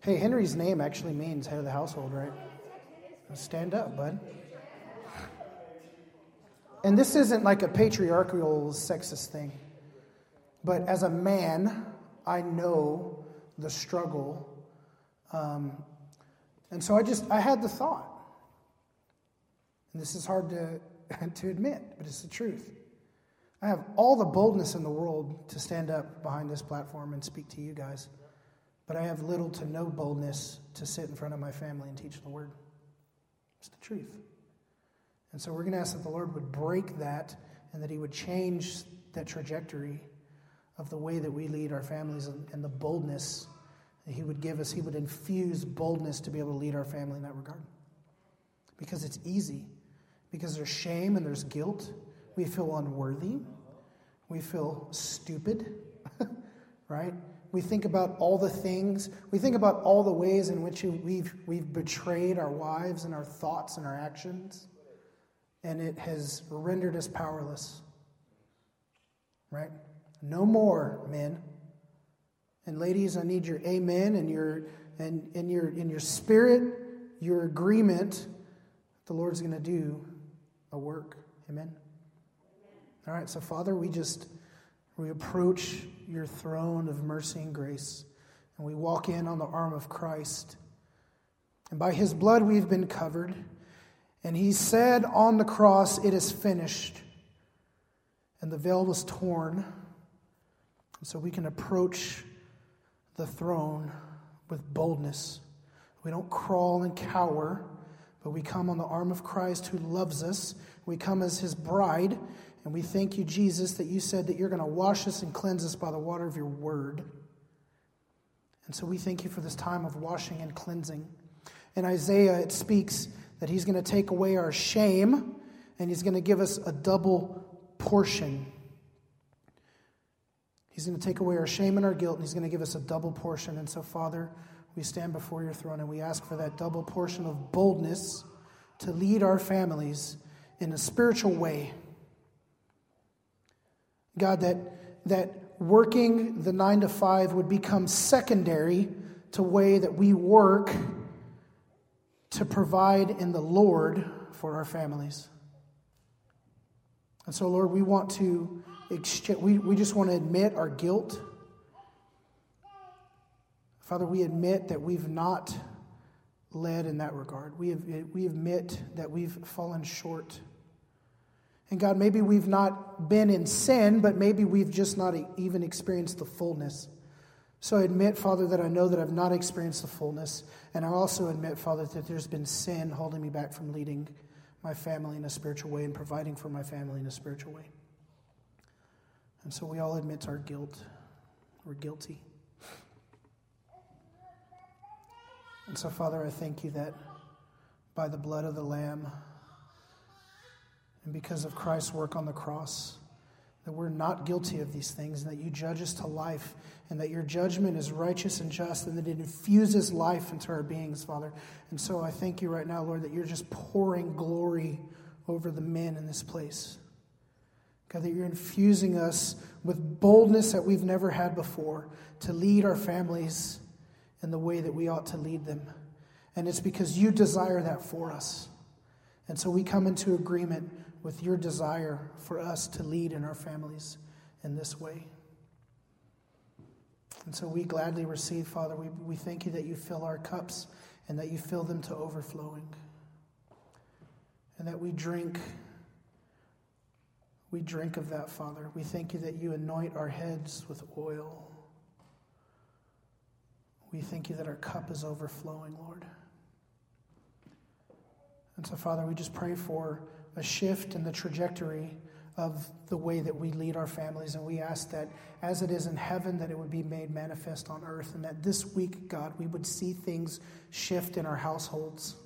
hey, Henry's name actually means head of the household, right? Stand up, bud. And this isn't like a patriarchal, sexist thing. But as a man, I know the struggle. Um, and so I just, I had the thought. And this is hard to, to admit, but it's the truth. I have all the boldness in the world to stand up behind this platform and speak to you guys, but I have little to no boldness to sit in front of my family and teach the word. It's the truth. And so we're going to ask that the Lord would break that and that He would change that trajectory of the way that we lead our families and, and the boldness that He would give us. He would infuse boldness to be able to lead our family in that regard. Because it's easy, because there's shame and there's guilt. We feel unworthy, we feel stupid, right? We think about all the things, we think about all the ways in which we've, we've betrayed our wives and our thoughts and our actions and it has rendered us powerless. Right? No more, men. And ladies, I need your amen and your and in your in your spirit, your agreement. The Lord's going to do a work. Amen. All right, so Father, we just we approach your throne of mercy and grace, and we walk in on the arm of Christ. And by his blood we've been covered. And he said on the cross, It is finished. And the veil was torn. So we can approach the throne with boldness. We don't crawl and cower, but we come on the arm of Christ who loves us. We come as his bride, and we thank you, Jesus, that you said that you're going to wash us and cleanse us by the water of your word. And so we thank you for this time of washing and cleansing. In Isaiah, it speaks that He's going to take away our shame and He's going to give us a double portion. He's going to take away our shame and our guilt, and He's going to give us a double portion. And so, Father, we stand before your throne and we ask for that double portion of boldness to lead our families in a spiritual way. God, that, that working the nine to five would become secondary to way that we work to provide in the Lord for our families. And so, Lord, we want to exchange, we, we just want to admit our guilt. Father, we admit that we've not led in that regard. We, have, we admit that we've fallen short. And God, maybe we've not been in sin, but maybe we've just not even experienced the fullness. So I admit, Father, that I know that I've not experienced the fullness. And I also admit, Father, that there's been sin holding me back from leading my family in a spiritual way and providing for my family in a spiritual way. And so we all admit our guilt. We're guilty. And so, Father, I thank you that by the blood of the Lamb and because of Christ's work on the cross, that we're not guilty of these things, and that you judge us to life, and that your judgment is righteous and just, and that it infuses life into our beings, Father. And so I thank you right now, Lord, that you're just pouring glory over the men in this place. God, that you're infusing us with boldness that we've never had before to lead our families in the way that we ought to lead them. And it's because you desire that for us. And so we come into agreement with your desire for us to lead in our families in this way. And so we gladly receive, Father. We, we thank you that you fill our cups and that you fill them to overflowing. And that we drink, we drink of that, Father. We thank you that you anoint our heads with oil. We thank you that our cup is overflowing, Lord. And so, Father, we just pray for a shift in the trajectory of the way that we lead our families. And we ask that as it is in heaven, that it would be made manifest on earth. And that this week, God, we would see things shift in our households.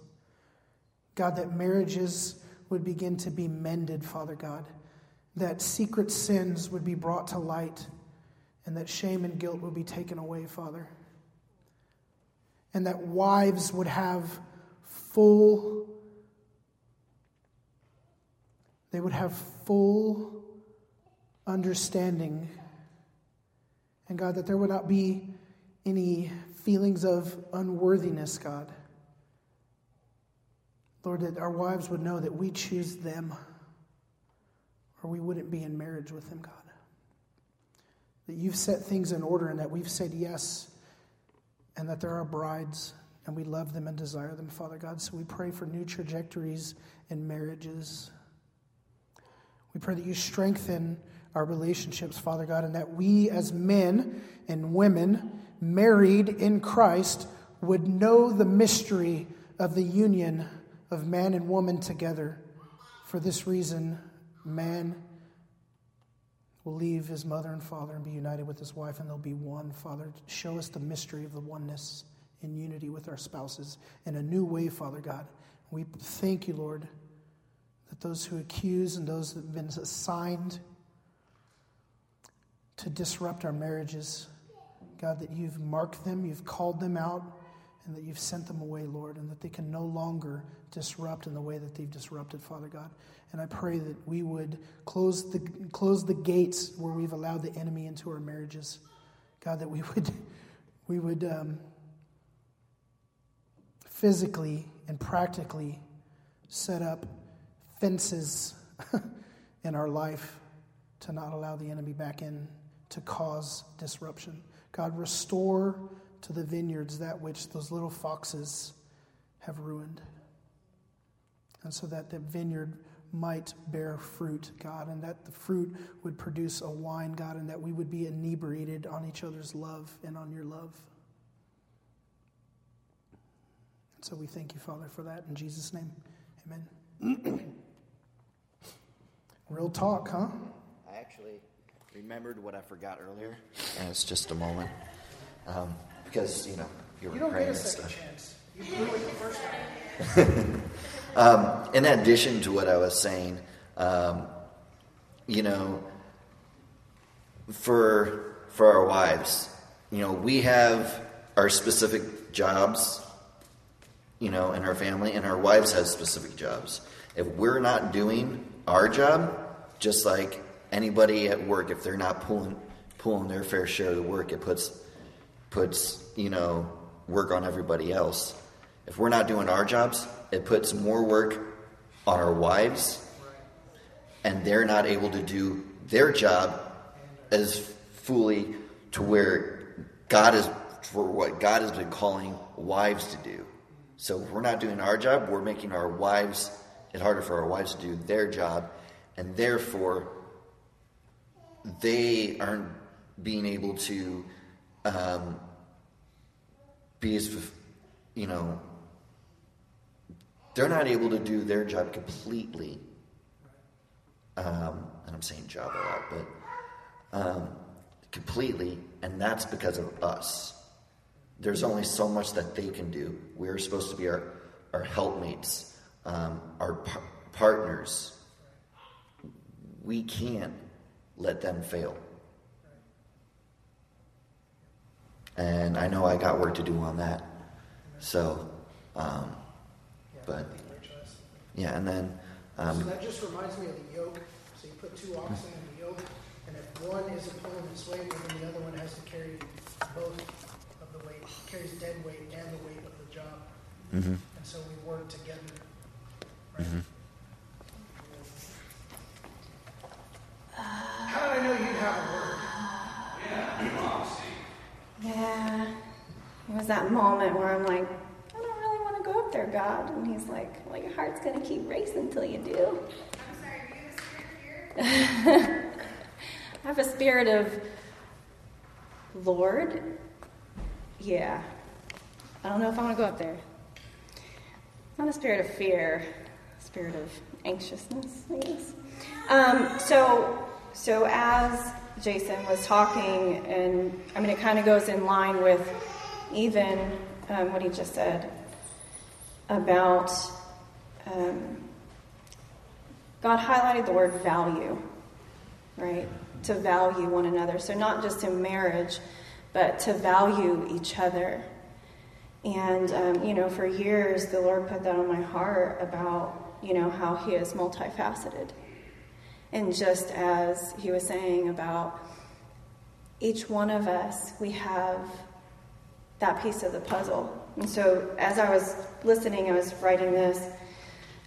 God, that marriages would begin to be mended, Father God. That secret sins would be brought to light. And that shame and guilt would be taken away, Father. And that wives would have full they would have full understanding And God, that there would not be any feelings of unworthiness, God. Lord, that our wives would know that we choose them or we wouldn't be in marriage with them, God. That you've set things in order and that we've said yes and that there are brides and we love them and desire them, Father God. So we pray for new trajectories in marriages. We pray that you strengthen our relationships, Father God, and that we as men and women married in Christ would know the mystery of the union of man and woman together. For this reason, man will leave his mother and father and be united with his wife, and they'll be one. Father, show us the mystery of the oneness in unity with our spouses in a new way, Father God. We thank you, Lord, that those who accuse and those that have been assigned to disrupt our marriages, God, that you've marked them, you've called them out, and that you've sent them away, Lord, and that they can no longer disrupt in the way that they've disrupted, Father God. And I pray that we would close the, close the gates where we've allowed the enemy into our marriages. God, that we would, we would um, physically and practically set up fences in our life to not allow the enemy back in to cause disruption. God, restore to the vineyards that which those little foxes have ruined. And so that the vineyard might bear fruit, God, and that the fruit would produce a wine, God, and that we would be inebriated on each other's love and on your love. And so we thank you, Father, for that. In Jesus' name, amen. Real talk, huh? I actually remembered what I forgot earlier, and it's just a moment. Um, because, you know, you were You don't praying get a and second stuff. chance. You blew it the first time. Um, in addition to what I was saying, um, you know, for for our wives, you know, we have our specific jobs, you know, in our family, and our wives have specific jobs. If we're not doing our job, just like anybody at work, if they're not pulling pulling their fair share of the work, it puts puts you know work on everybody else. If we're not doing our jobs, it puts more work on our wives, and they're not able to do their job as fully to where God is for what God has been calling wives to do. So if we're not doing our job, we're making our wives it harder for our wives to do their job, and therefore they aren't being able to um, be as you know they're not able to do their job completely. Um, and i'm saying job a lot but um, completely and that's because of us. There's only so much that they can do. We're supposed to be our, our helpmates um, our par- partners we can't let them fail and I know I got work to do on that. So, um, but yeah, and then So um, that just reminds me of the yoke. So you put two oxen in the yoke, and if one isn't pulling its weight, then the other one has to carry both of the weight, carries dead weight and the weight of the job. mhm. And so we work together. Mhm. How did I know you'd have a word? Yeah. It was that moment where I'm like, I don't really want to go up there, God. And he's like, Well, your heart's going to keep racing till you do. i'm sorry i have a spirit of Lord. Yeah. I don't know if I want to go up there. Not a spirit of fear, a spirit of anxiousness, I guess. Um, so, so as Jason was talking, and I mean, it kind of goes in line with even um, what he just said about um, God highlighted the word value, right? To value one another. So, not just in marriage, but to value each other. And, um, you know, for years, the Lord put that on my heart about, you know, how He is multifaceted. And just as He was saying about each one of us, we have that piece of the puzzle. And so as I was listening, I was writing this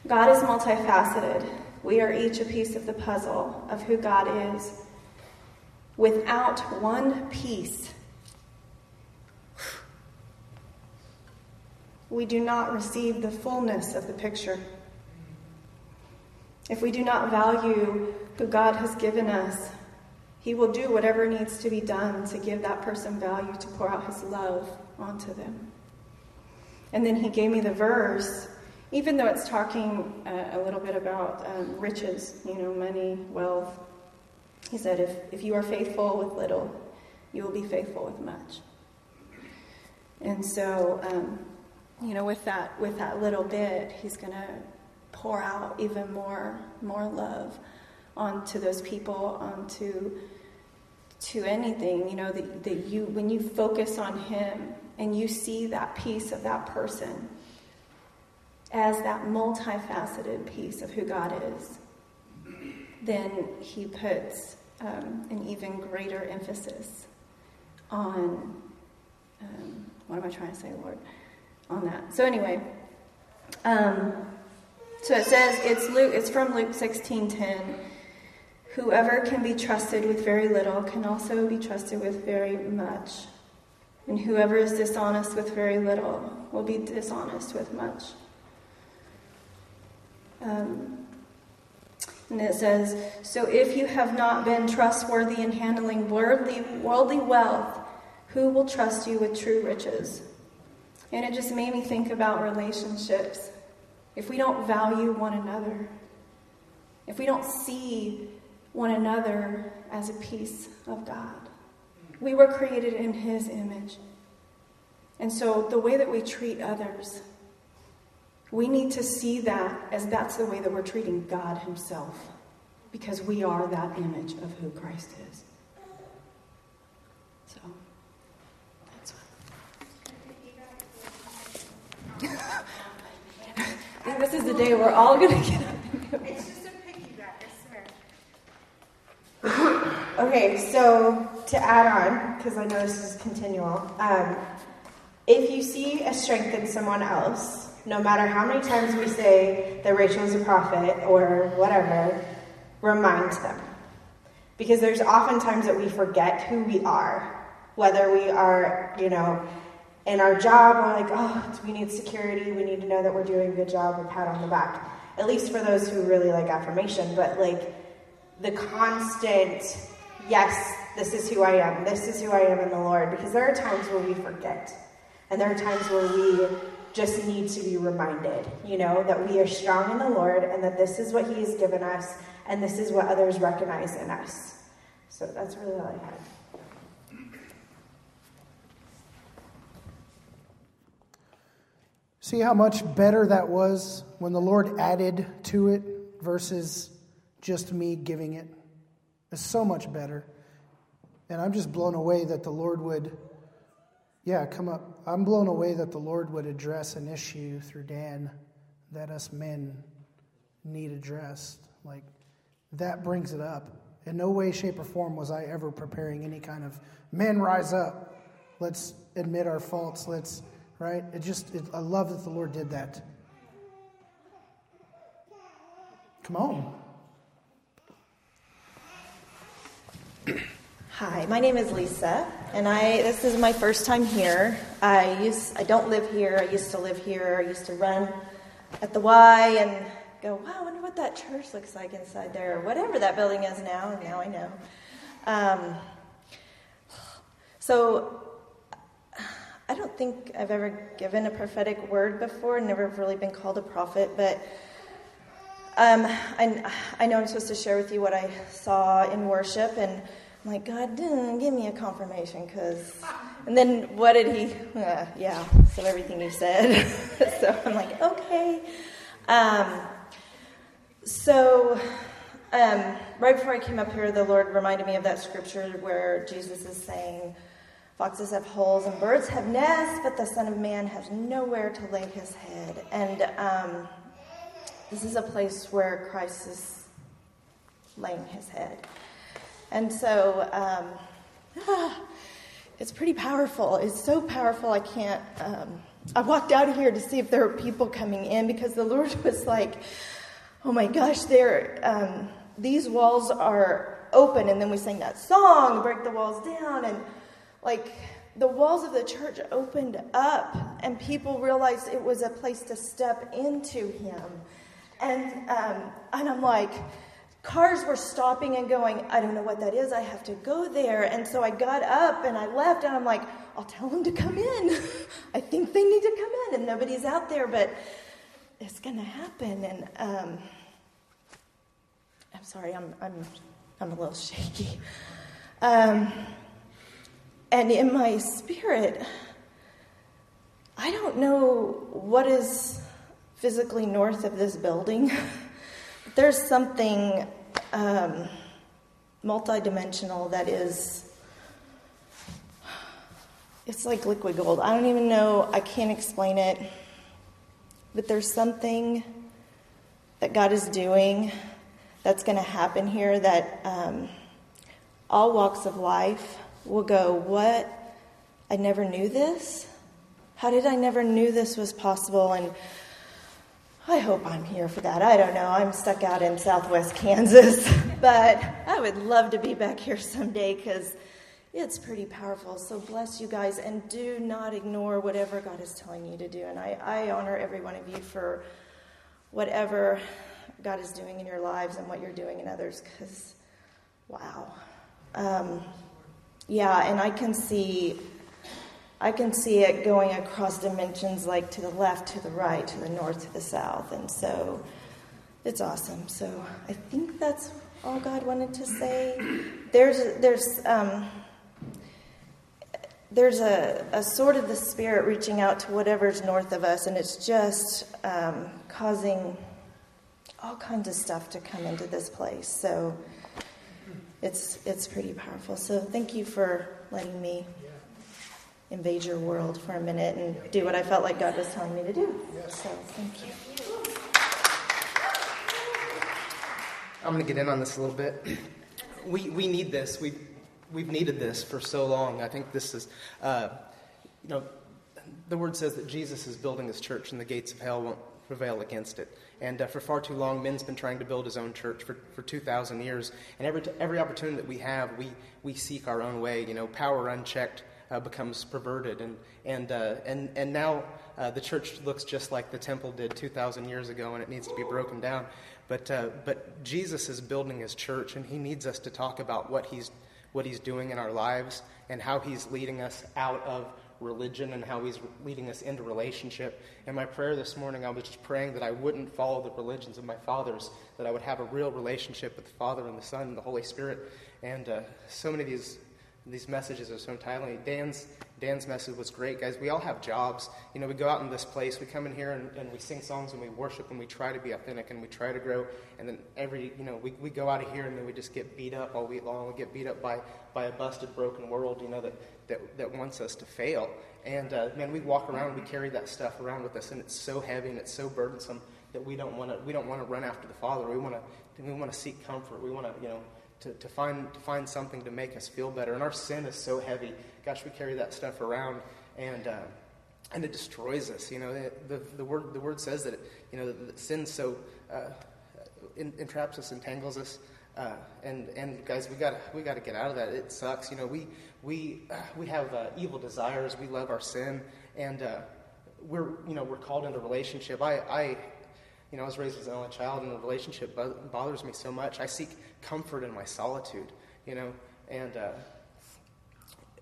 God is multifaceted. We are each a piece of the puzzle of who God is. Without one piece, we do not receive the fullness of the picture. If we do not value who God has given us, He will do whatever needs to be done to give that person value, to pour out His love onto them. And then He gave me the verse, even though it's talking uh, a little bit about um, riches, you know, money, wealth. He said, if, if you are faithful with little, you will be faithful with much. And so, um, you know, with that, with that little bit, He's going to pour out even more more love onto those people onto to anything you know that, that you when you focus on him and you see that piece of that person as that multifaceted piece of who god is then he puts um, an even greater emphasis on um, what am i trying to say lord on that. So anyway um, so it says it's Luke. It's from Luke sixteen ten. Whoever can be trusted with very little can also be trusted with very much. And whoever is dishonest with very little will be dishonest with much. Um, and it says, So if you have not been trustworthy in handling worldly, worldly wealth, who will trust you with true riches? And it just made me think about relationships if we don't value one another, if we don't see one another as a piece of God, we were created in His image. And so the way that we treat others, we need to see that as that's the way that we're treating God Himself, because we are that image of who Christ is. So, that's what. this is the day we're all going to get up and go. It's just a piggyback, I swear. okay, so to add on, because I know this is continual, um, if you see a strength in someone else, no matter how many times we say that Rachel is a prophet or whatever, remind them. Because there's often times that we forget who we are, whether we are, you know, in our job, we're like, oh, we need security. We need to know that we're doing a good job. A pat on the back. At least for those who really like affirmation. But like the constant, yes, this is who I am. This is who I am in the Lord. Because there are times where we forget. And there are times where we just need to be reminded, you know, that we are strong in the Lord and that this is what He has given us and this is what others recognize in us. So that's really all I had. See how much better that was when the Lord added to it versus just me giving it? It's so much better. And I'm just blown away that the Lord would, yeah, come up. I'm blown away that the Lord would address an issue through Dan that us men need addressed. Like, that brings it up. In no way, shape, or form was I ever preparing any kind of men rise up. Let's admit our faults. Let's right? It just, it, I love that the Lord did that. Come on. Hi, my name is Lisa, and I this is my first time here. I used I don't live here. I used to live here. I used to run at the Y and go, wow, I wonder what that church looks like inside there, or whatever that building is now. And now I know. Um, so I don't think I've ever given a prophetic word before, never really been called a prophet, but um, I, I know I'm supposed to share with you what I saw in worship, and I'm like, God, give me a confirmation, because. And then what did he? Uh, yeah, so everything he said. so I'm like, okay. Um, so um, right before I came up here, the Lord reminded me of that scripture where Jesus is saying, Foxes have holes and birds have nests, but the Son of Man has nowhere to lay his head. And um, this is a place where Christ is laying his head. And so um, ah, it's pretty powerful. It's so powerful, I can't. Um, I walked out of here to see if there were people coming in because the Lord was like, oh my gosh, there, um, these walls are open. And then we sang that song, Break the Walls Down. And like, the walls of the church opened up, and people realized it was a place to step into Him. And, um, and I'm like, cars were stopping and going, I don't know what that is. I have to go there. And so I got up and I left, and I'm like, I'll tell them to come in. I think they need to come in, and nobody's out there, but it's going to happen. And um, I'm sorry, I'm, I'm, I'm a little shaky. Um, and in my spirit, I don't know what is physically north of this building. There's something um, multidimensional that is. It's like liquid gold. I don't even know, I can't explain it. But there's something that God is doing that's going to happen here that um, all walks of life will go, What? I never knew this? How did I never knew this was possible? And I hope I'm here for that. I don't know. I'm stuck out in southwest Kansas, but I would love to be back here someday because it's pretty powerful. So bless you guys and do not ignore whatever God is telling you to do. And I, I honor every one of you for whatever God is doing in your lives and what you're doing in others because, wow. Um, yeah, and I can see. I can see it going across dimensions like to the left, to the right, to the north, to the south. And so it's awesome. So I think that's all God wanted to say. There's, there's, um, there's a, a sort of the spirit reaching out to whatever's north of us, and it's just um, causing all kinds of stuff to come into this place. So it's it's pretty powerful. So thank you for letting me invade your world for a minute and do what I felt like God was telling me to do. So thank you. I'm going to get in on this a little bit. We we need this. We we've needed this for so long. I think this is, uh, you know, the word says that Jesus is building his church and the gates of hell won't prevail against it. And uh, for far too long, men's been trying to build his own church for, for 2,000 years. And every, every opportunity that we have, we, we seek our own way. You know, power unchecked uh, becomes perverted. And, and, uh, and, and now uh, the church looks just like the temple did 2,000 years ago, and it needs to be broken down. But, uh, but Jesus is building his church, and he needs us to talk about what he's what He's doing in our lives and how He's leading us out of religion and how He's leading us into relationship. In my prayer this morning, I was just praying that I wouldn't follow the religions of my fathers, that I would have a real relationship with the Father and the Son and the Holy Spirit. And uh, so many of these these messages are so timely. Dan's Dan's message was great, guys. We all have jobs. You know, we go out in this place, we come in here and, and we sing songs and we worship and we try to be authentic and we try to grow. And then every, you know, we, we go out of here and then we just get beat up all week long. We get beat up by, by a busted, broken world, you know, that, that, that wants us to fail. And uh, man, we walk around, we carry that stuff around with us, and it's so heavy and it's so burdensome that we don't want to we don't want to run after the Father. We want to we want to seek comfort. We want to you know to, to find to find something to make us feel better. And our sin is so heavy gosh, we carry that stuff around, and uh, and it destroys us. You know, the, the word the word says that it, you know that sin so uh, entraps us, entangles us, uh, and and guys, we got we got to get out of that. It sucks. You know, we we uh, we have uh, evil desires. We love our sin, and uh, we're you know we're called into relationship. I I. You know, I was raised as an only child, and the relationship bothers me so much. I seek comfort in my solitude. You know, and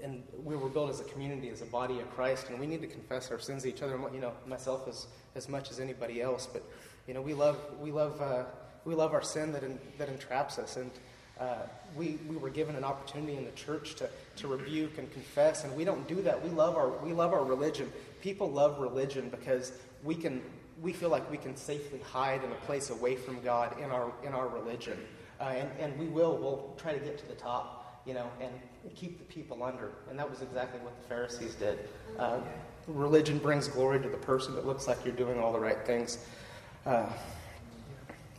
and we were built as a community, as a body of Christ, and we need to confess our sins to each other. You know, myself as as much as anybody else, but you know, we love we love uh, we love our sin that in, that entraps us, and uh, we we were given an opportunity in the church to to rebuke and confess, and we don't do that. We love our we love our religion. People love religion because we can we feel like we can safely hide in a place away from God in our in our religion, uh, and and we will we'll try to get to the top, you know, and keep the people under. And that was exactly what the Pharisees did. Uh, religion brings glory to the person that looks like you're doing all the right things. Uh,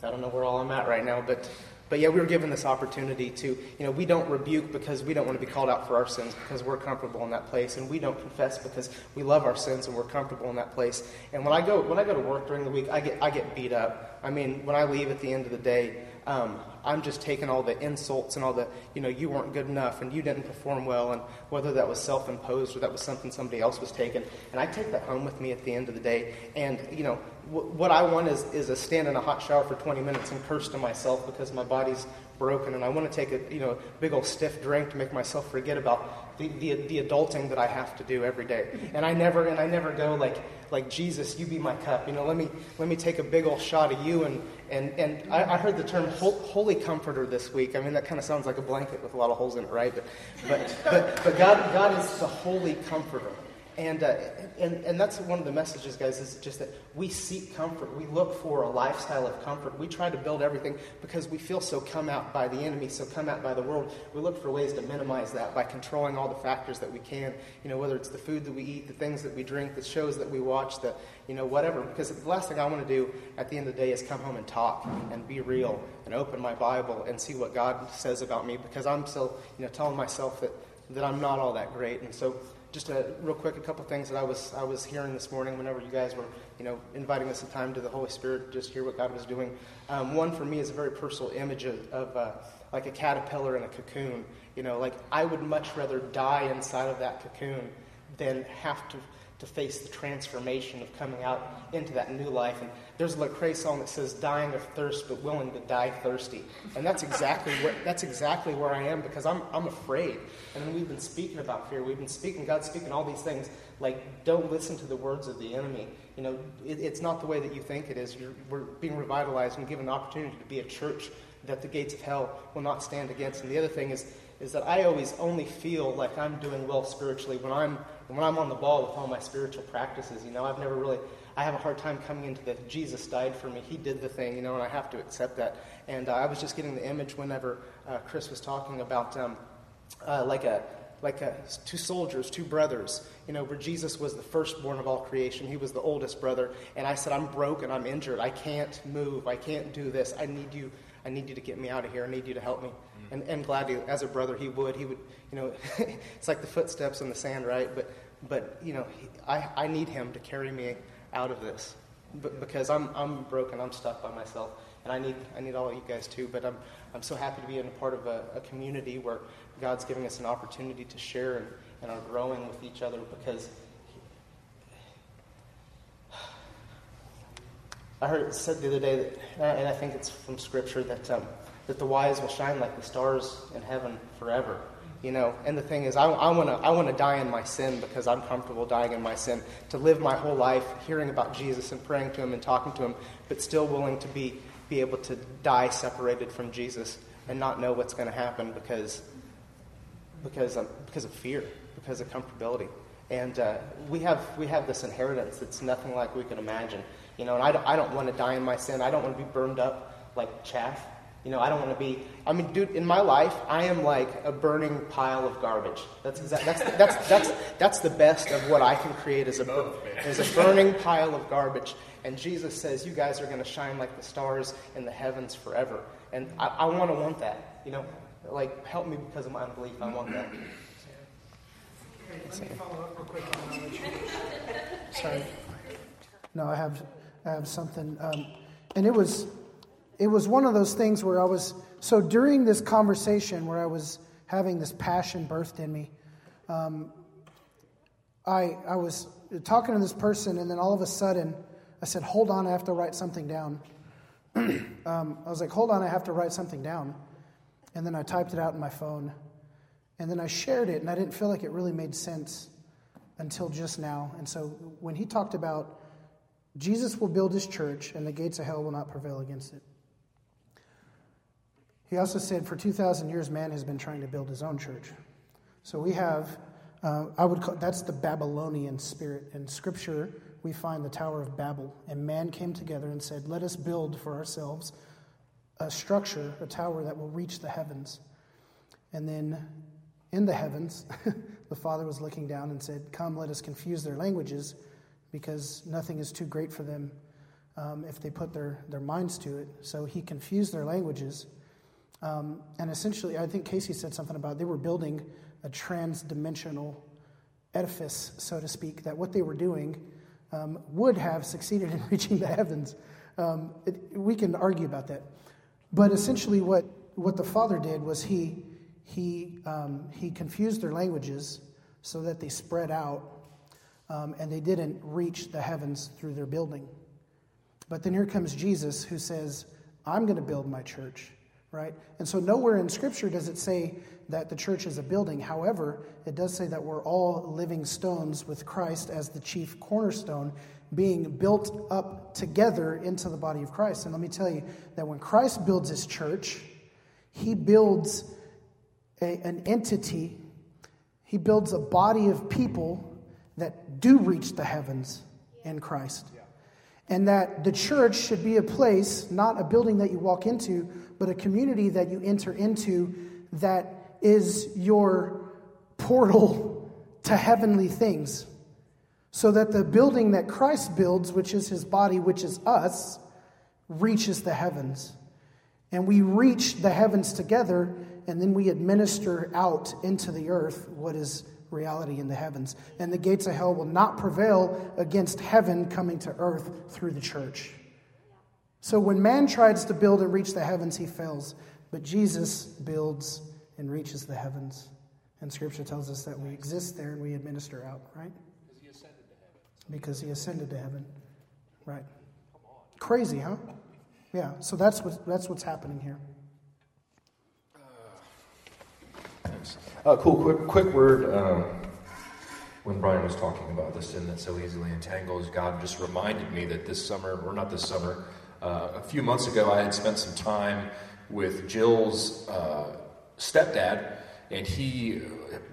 I don't know where all I'm at right now, but but yeah, we were given this opportunity to, you know, we don't rebuke because we don't want to be called out for our sins because we're comfortable in that place, and we don't confess because we love our sins and we're comfortable in that place. And when I go when I go to work during the week, I get I get beat up. I mean, when I leave at the end of the day, um, I'm just taking all the insults and all the, you know, you weren't good enough and you didn't perform well, and whether that was self imposed or that was something somebody else was taking. And I take that home with me at the end of the day. And, you know, w- what I want is, is a stand in a hot shower for 20 minutes and curse to myself because my body's broken and I want to take a, you know, big old stiff drink to make myself forget about the, the, the adulting that I have to do every day. And I never, and I never go like, like Jesus, you be my cup. You know, let me, let me take a big old shot of you and, and, and I, I heard the term holy comforter this week. I mean, that kind of sounds like a blanket with a lot of holes in it, right? But, but, but, but God, God is the holy comforter. And, uh, and, and that's one of the messages, guys, is just that we seek comfort. We look for a lifestyle of comfort. We try to build everything because we feel so come out by the enemy, so come out by the world. We look for ways to minimize that by controlling all the factors that we can, you know, whether it's the food that we eat, the things that we drink, the shows that we watch, the, you know, whatever. Because the last thing I want to do at the end of the day is come home and talk and be real and open my Bible and see what God says about me because I'm still, you know, telling myself that, that I'm not all that great. And so just a real quick, a couple things that I was I was hearing this morning. Whenever you guys were, you know, inviting us some time to the Holy Spirit, just hear what God was doing. Um, one for me is a very personal image of, of uh, like a caterpillar in a cocoon. You know, like I would much rather die inside of that cocoon than have to to face the transformation of coming out into that new life. And there's a Lecrae song that says, "Dying of thirst, but willing to die thirsty," and that's exactly where that's exactly where I am because I'm I'm afraid. And we've been speaking about fear. We've been speaking, God's speaking all these things. Like, don't listen to the words of the enemy. You know, it, it's not the way that you think it is. You're, we're being revitalized and given an opportunity to be a church that the gates of hell will not stand against. And the other thing is, is that I always only feel like I'm doing well spiritually when I'm when I'm on the ball with all my spiritual practices. You know, I've never really I have a hard time coming into the Jesus died for me. He did the thing, you know, and I have to accept that. And uh, I was just getting the image whenever uh, Chris was talking about um, uh, like a like a, two soldiers, two brothers, you know, where Jesus was the firstborn of all creation. He was the oldest brother. And I said, I'm broken. I'm injured. I can't move. I can't do this. I need you. I need you to get me out of here. I need you to help me. And, and gladly, as a brother, he would. He would, you know, it's like the footsteps in the sand, right? But, but you know, he, I, I need him to carry me out of this because I'm, I'm broken. I'm stuck by myself. And I need, I need all of you guys too. But I'm, I'm so happy to be in a part of a, a community where God's giving us an opportunity to share and, and are growing with each other because I heard it said the other day that, and I think it's from Scripture that um, that the wise will shine like the stars in heaven forever. You know, and the thing is, I, I want to I want to die in my sin because I'm comfortable dying in my sin. To live my whole life hearing about Jesus and praying to Him and talking to Him, but still willing to be be able to die separated from Jesus and not know what's going to happen because because of, because of fear, because of comfortability. And uh, we, have, we have this inheritance that's nothing like we can imagine. You know, and I don't, I don't want to die in my sin. I don't want to be burned up like chaff. You know, I don't want to be. I mean, dude, in my life, I am like a burning pile of garbage. That's exact, that's, that's, that's, that's the best of what I can create as a, as a burning pile of garbage. And Jesus says, You guys are going to shine like the stars in the heavens forever. And I, I want to want that. You know, like, help me because of my unbelief. I want that. Let me follow up real quick and I'll let you. Sorry. No, I have, I have something. Um, and it was, it was one of those things where I was, so during this conversation where I was having this passion birthed in me, um, I, I was talking to this person and then all of a sudden I said, hold on, I have to write something down. um, I was like, hold on, I have to write something down. And then I typed it out in my phone. And then I shared it, and I didn't feel like it really made sense until just now. And so when he talked about Jesus will build his church, and the gates of hell will not prevail against it. He also said, for 2,000 years, man has been trying to build his own church. So we have, uh, I would call that's the Babylonian spirit. In Scripture, we find the Tower of Babel, and man came together and said, Let us build for ourselves a structure, a tower that will reach the heavens. And then in the heavens, the Father was looking down and said, Come, let us confuse their languages, because nothing is too great for them um, if they put their, their minds to it. So he confused their languages. Um, and essentially, I think Casey said something about they were building a trans-dimensional edifice, so to speak, that what they were doing um, would have succeeded in reaching the heavens. Um, it, we can argue about that. But essentially, what, what the Father did was he, he, um, he confused their languages so that they spread out um, and they didn't reach the heavens through their building. But then here comes Jesus who says, I'm going to build my church, right? And so nowhere in Scripture does it say that the church is a building. However, it does say that we're all living stones with Christ as the chief cornerstone, being built up together into the body of Christ. And let me tell you that when Christ builds his church, he builds a, an entity, he builds a body of people that do reach the heavens in Christ. And that the church should be a place, not a building that you walk into, but a community that you enter into that is your portal to heavenly things. So that the building that Christ builds, which is his body, which is us, reaches the heavens. And we reach the heavens together, and then we administer out into the earth what is reality in the heavens. And the gates of hell will not prevail against heaven coming to earth through the church. So when man tries to build and reach the heavens, he fails. But Jesus builds and reaches the heavens. And scripture tells us that we exist there and we administer out, right? Because he ascended to heaven. Because he ascended to heaven. Right. Crazy, huh? Yeah, so that's what that's what's happening here. Uh, cool. Quick, quick word. Um, when Brian was talking about the sin that so easily entangles, God just reminded me that this summer, or not this summer, uh, a few months ago, I had spent some time with Jill's uh, stepdad, and he,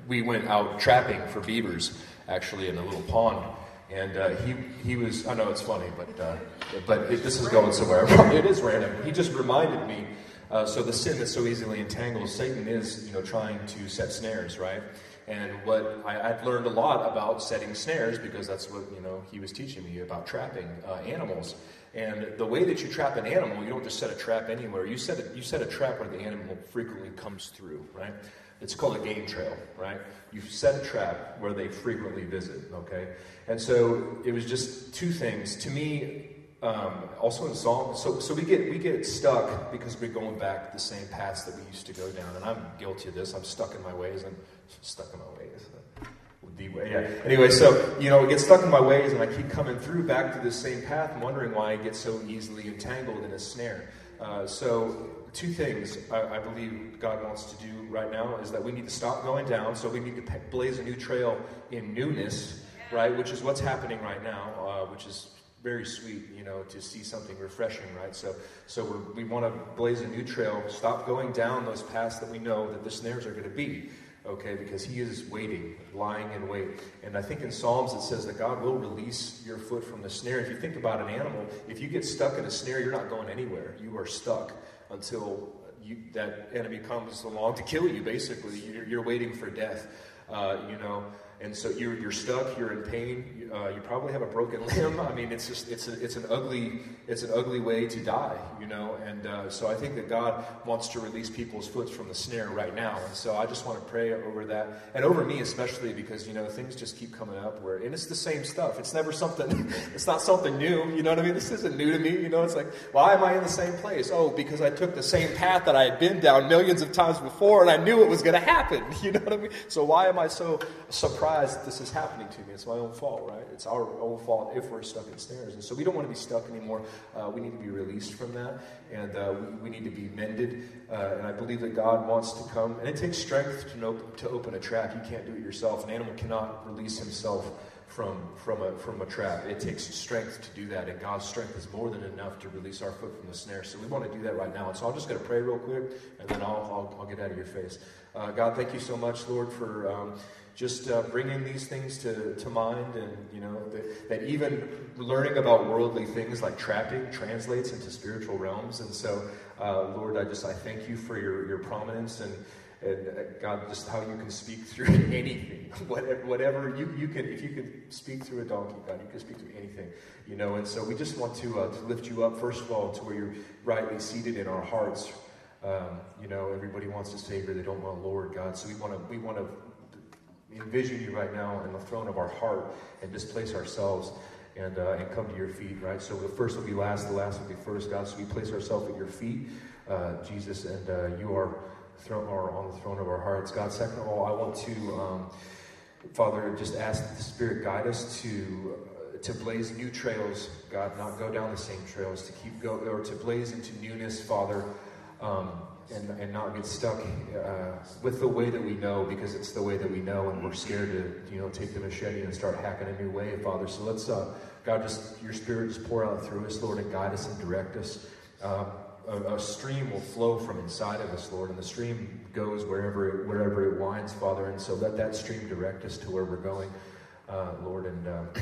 we went out trapping for beavers, actually in a little pond. And uh, he, he was, I know it's funny, but, uh, but it, this is going somewhere. it is random. He just reminded me uh, so the sin that so easily entangles, Satan is, you know, trying to set snares, right? And what I, have learned a lot about setting snares because that's what you know he was teaching me about trapping uh, animals. And the way that you trap an animal, you don't just set a trap anywhere. You set a, you set a trap where the animal frequently comes through, right? It's called a game trail, right? You set a trap where they frequently visit, okay? And so it was just two things. To me, um, also in Psalm, so, so we get we get stuck because we're going back the same paths that we used to go down, and I'm guilty of this. I'm stuck in my ways and stuck in my ways. The way, yeah. Anyway, so you know, I get stuck in my ways, and I keep coming through back to the same path, wondering why I get so easily entangled in a snare. Uh, so, two things I, I, believe God wants to do right now is that we need to stop going down. So we need to blaze a new trail in newness, right? Which is what's happening right now, uh, which is very sweet, you know, to see something refreshing, right? So, so we want to blaze a new trail, stop going down those paths that we know that the snares are going to be, okay? Because He is waiting, lying in wait. And I think in Psalms it says that God will release your foot from the snare. If you think about an animal, if you get stuck in a snare, you're not going anywhere. You are stuck until you, that enemy comes along to kill you, basically. You're, you're waiting for death, uh, you know and so you're, you're stuck, you're in pain, uh, you probably have a broken limb. I mean, it's just it's a, it's an ugly it's an ugly way to die, you know. And uh, so I think that God wants to release people's foot from the snare right now. And so I just want to pray over that and over me especially because you know things just keep coming up where and it's the same stuff. It's never something. It's not something new. You know what I mean? This isn't new to me. You know, it's like why am I in the same place? Oh, because I took the same path that I had been down millions of times before, and I knew it was going to happen. You know what I mean? So why am I so surprised? This is happening to me. It's my own fault, right? It's our own fault if we're stuck in snares. And so we don't want to be stuck anymore. Uh, we need to be released from that, and uh, we, we, need to be mended. Uh, and I believe that God wants to come. And it takes strength to, know, to open a trap. You can't do it yourself. An animal cannot release himself from, from, a, from a trap. It takes strength to do that, and God's strength is more than enough to release our foot from the snare. So we want to do that right now. And so I'm just going to pray real quick, and then I'll, I'll, I'll get out of your face. Uh, God, thank you so much, Lord, for. Um, just uh, bringing these things to, to mind and you know that, that, even learning about worldly things like trapping translates into spiritual realms and so uh, lord i just i thank you for your, your prominence and and uh, God, just how you can speak through anything, whatever, whatever you, you can, if you can speak through a donkey, God, you can speak through anything, you know. And so we just want to, uh, to lift you up, first of all, to where you're rightly seated in our hearts, Um, you know, everybody wants a Savior; they don't want a Lord, God. So we want to we want to envision you right now in the throne of our heart and just place ourselves and uh, and come to your feet, right? So the first will be last, the last will be first, God. So we place ourselves at your feet, uh, Jesus, and uh, you are throne are on the throne of our hearts, God. Second of all, I want to, um, Father, just ask that the Spirit guide us to to blaze new trails, God, not go down the same trails, to keep go or to blaze into newness, Father, um, and, and not get stuck uh, with the way that we know because it's the way that we know, and we're scared to you know take the machete and start hacking a new way, Father. So let's, uh, God, just your Spirit just pour out through us, Lord, and guide us and direct us. Um, a, a, stream will flow from inside of us, Lord, and the stream goes wherever it, wherever it winds, Father. And so let that stream direct us to where we're going, uh, Lord, and. Uh,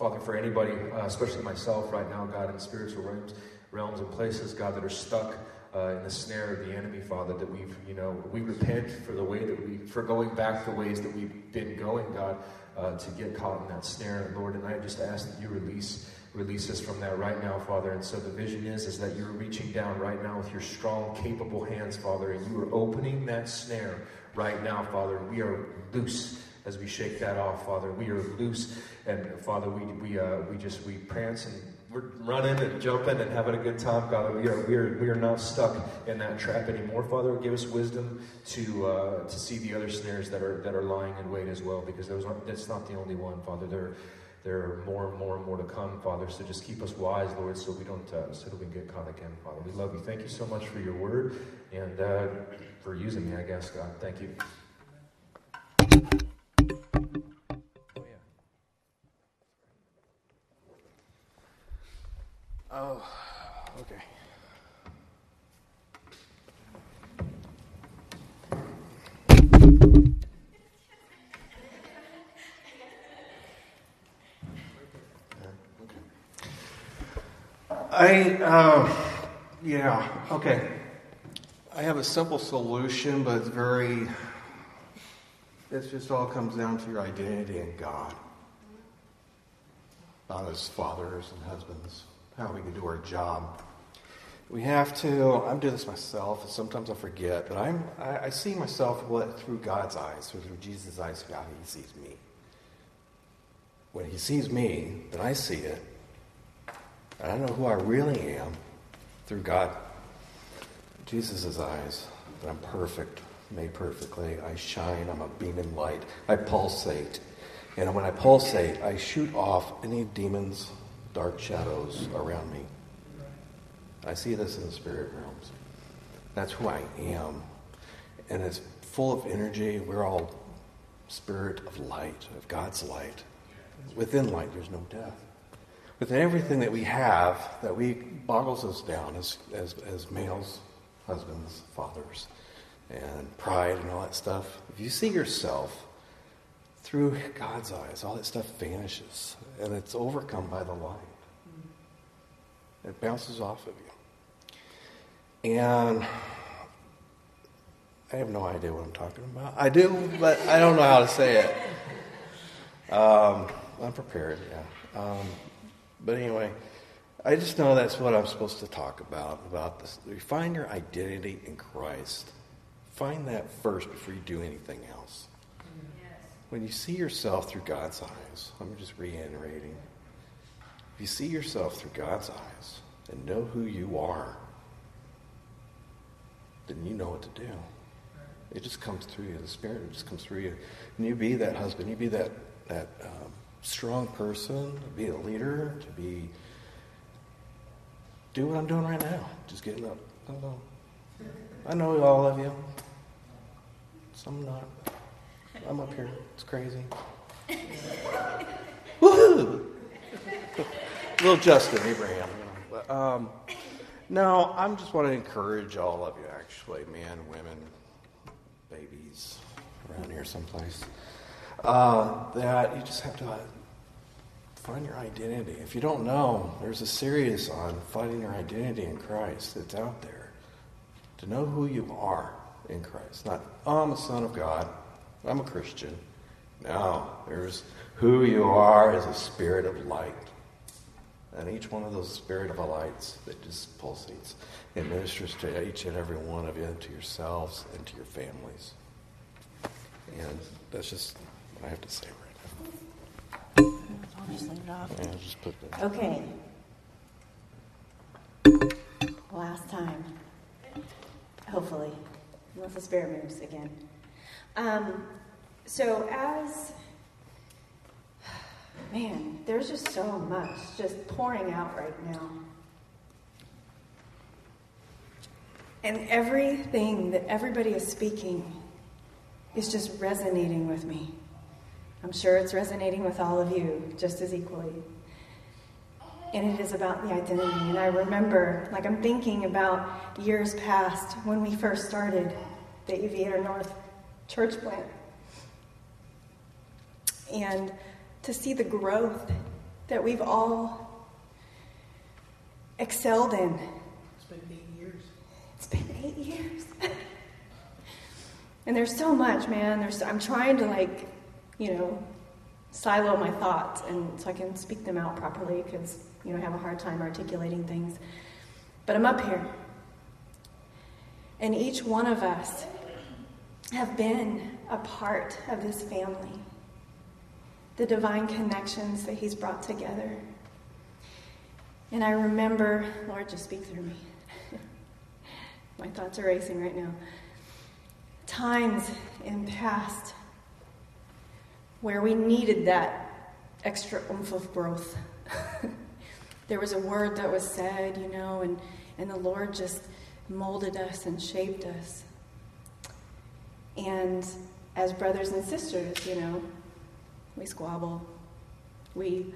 Father, for anybody, uh, especially myself right now, God, in spiritual realms, realms and places, God, that are stuck uh, in the snare of the enemy, Father, that we've, you know, we repent for the way that we, for going back the ways that we've been going, God, uh, to get caught in that snare, Lord. And I just ask that you release, release us from that right now, Father. And so the vision is, is that you're reaching down right now with your strong, capable hands, Father, and you are opening that snare right now, Father. And We are loose as we shake that off, Father. We are loose, and Father, we we uh, we just we prance and we're running and jumping and having a good time, God. We are we are we are not stuck in that trap anymore, Father. Give us wisdom to uh, to see the other snares that are that are lying in wait as well, because those aren't that's not the only one, Father. There there are more and more and more to come, Father. So just keep us wise, Lord, so we don't uh, so that we get caught again, Father. We love you. Thank you so much for your word and uh, for using me, I guess, God. Thank you. Oh, okay. I, uh, yeah, okay. I have a simple solution, but it's very, it just all comes down to your identity in God, not as fathers and husbands how we can do our job. We have to, I'm doing this myself, and sometimes I forget, but I'm, I, I see myself what, through God's eyes, through Jesus' eyes, how He sees me. When He sees me, then I see it. And I know who I really am through God. Jesus' eyes, that I'm perfect, made perfectly. I shine, I'm a beam in light. I pulsate. And when I pulsate, I shoot off any demons, dark shadows around me. I see this in the spirit realms. That's who I am. And it's full of energy. We're all spirit of light, of God's light. Within light, there's no death. Within everything that we have, that we boggles us down as, as, as males, husbands, fathers, and pride and all that stuff. If you see yourself through God's eyes, all that stuff vanishes and it's overcome by the light. It bounces off of you. And I have no idea what I'm talking about. I do, but I don't know how to say it. Um, I'm prepared, yeah. Um, but anyway, I just know that's what I'm supposed to talk about. About this, find your identity in Christ. Find that first before you do anything else. When you see yourself through God's eyes, I'm just reiterating. If you see yourself through God's eyes and know who you are, then you know what to do. It just comes through you. The Spirit it just comes through you. And you be that husband. You be that, that um, strong person, to be a leader, to be. Do what I'm doing right now. Just getting up. I know. I know all of you. Some not. I'm up here. It's crazy. Woohoo! Little Justin Abraham. Um, no, I'm just want to encourage all of you, actually, men, women, babies, around here someplace, uh, that you just have to find your identity. If you don't know, there's a series on finding your identity in Christ that's out there. To know who you are in Christ. Not, oh, I'm a son of God. I'm a Christian. No, there's who you are is a spirit of light. And each one of those spirit of lights that just pulsates. It ministers to each and every one of you, and to yourselves, and to your families. And that's just what I have to say right now. I'll just leave it off. Yeah, just put that. Okay. Last time. Hopefully. Unless the spirit moves again. Um, so as man, there's just so much just pouring out right now. And everything that everybody is speaking is just resonating with me. I'm sure it's resonating with all of you just as equally. And it is about the identity. And I remember, like, I'm thinking about years past when we first started the Aviator North church plant. And to see the growth that we've all excelled in. It's been eight years. It's been eight years. and there's so much, man. There's I'm trying to like, you know, silo my thoughts and so I can speak them out properly because you know I have a hard time articulating things. But I'm up here. And each one of us have been a part of this family. The divine connections that he's brought together. And I remember, Lord, just speak through me. My thoughts are racing right now. Times in past where we needed that extra oomph of growth. there was a word that was said, you know, and, and the Lord just molded us and shaped us. And as brothers and sisters, you know, we squabble. We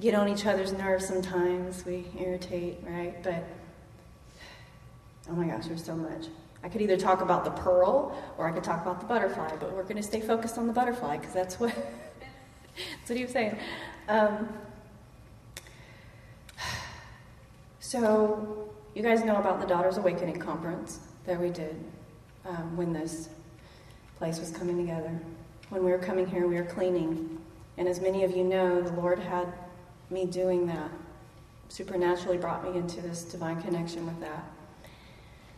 get on each other's nerves sometimes. We irritate, right? But oh my gosh, there's so much. I could either talk about the pearl or I could talk about the butterfly, but we're going to stay focused on the butterfly because that's what that's what he was saying. Um, so you guys know about the Daughters Awakening conference that we did um, when this place was coming together. When we were coming here, we were cleaning, and as many of you know, the Lord had me doing that. Supernaturally brought me into this divine connection with that.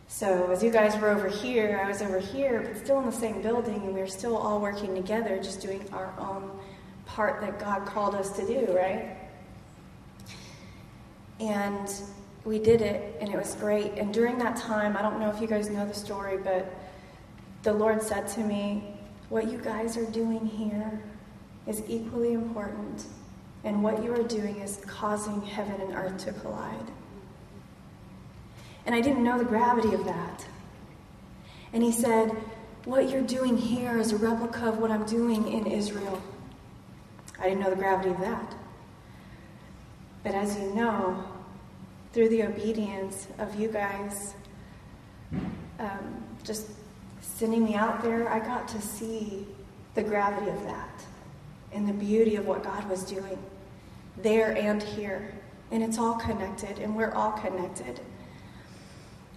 So, as you guys were over here, I was over here, but still in the same building, and we were still all working together, just doing our own part that God called us to do, right? And we did it, and it was great. And during that time, I don't know if you guys know the story, but the Lord said to me, What you guys are doing here is equally important, and what you are doing is causing heaven and earth to collide. And I didn't know the gravity of that. And he said, What you're doing here is a replica of what I'm doing in Israel. I didn't know the gravity of that. But as you know, through the obedience of you guys um, just sending me out there, I got to see the gravity of that and the beauty of what God was doing there and here. And it's all connected, and we're all connected.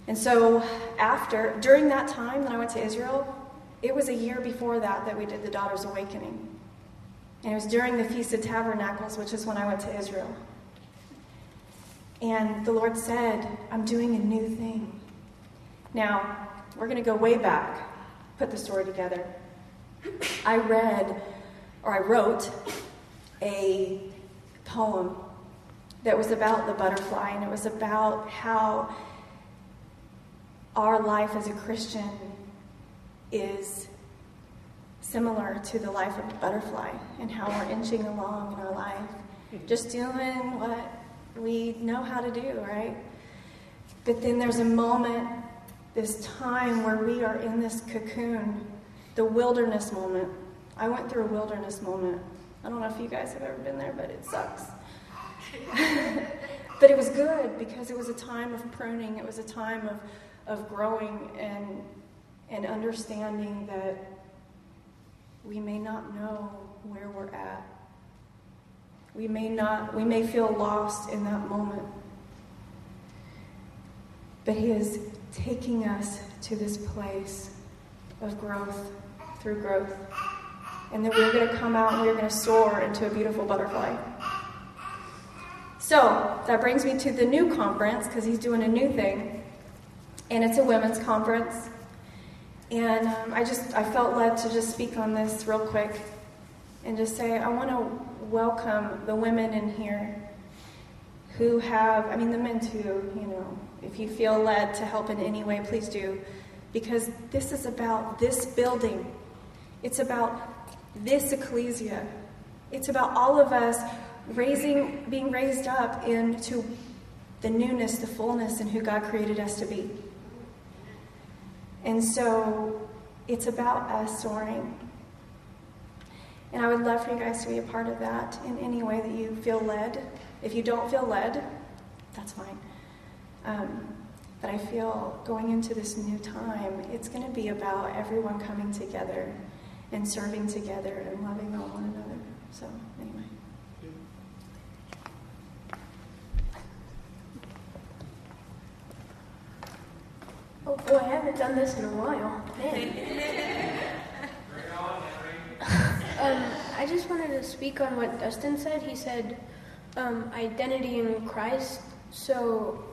And so, after, during that time that I went to Israel, it was a year before that that we did the Daughters Awakening. And it was during the Feast of Tabernacles, which is when I went to Israel. And the Lord said, I'm doing a new thing. Now, we're going to go way back, put the story together. I read, or I wrote, a poem that was about the butterfly, and it was about how our life as a Christian is similar to the life of a butterfly and how we're inching along in our life, just doing what we know how to do, right? But then there's a moment, this time where we are in this cocoon, the wilderness moment. I went through a wilderness moment. I don't know if you guys have ever been there, but it sucks. but it was good because it was a time of pruning, it was a time of, of growing and, and understanding that we may not know where we're at. We may not, we may feel lost in that moment. But He is taking us to this place of growth through growth. And then we're going to come out and we're going to soar into a beautiful butterfly. So So that brings me to the new conference because he's doing a new thing, and it's a women's conference. And um, I just I felt led to just speak on this real quick, and just say I want to welcome the women in here who have I mean the men too. You know, if you feel led to help in any way, please do, because this is about this building. It's about this ecclesia. It's about all of us raising, being raised up into the newness, the fullness, and who God created us to be. And so it's about us soaring. And I would love for you guys to be a part of that in any way that you feel led. If you don't feel led, that's fine. Um, but I feel going into this new time, it's going to be about everyone coming together and serving together and loving on one another. So, anyway. Oh boy, I haven't done this in a while. um, I just wanted to speak on what Dustin said. He said um, identity in Christ. So,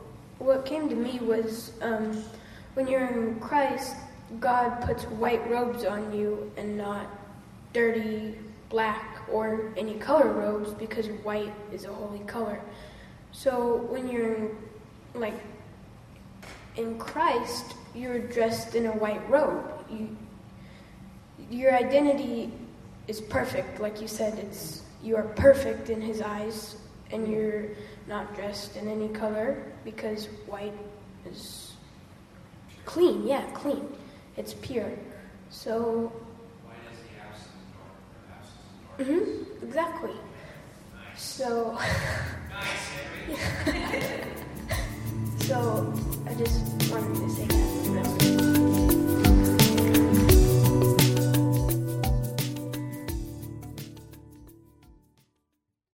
what came to me was um, when you're in Christ, God puts white robes on you and not dirty black or any color robes because white is a holy color. So when you're in, like in Christ, you're dressed in a white robe. You, your identity is perfect, like you said. It's you are perfect in His eyes, and you're not dressed in any color because white is clean. Yeah, clean. It's pure. So. Mm-hmm, exactly. So. so, I just wanted to say that.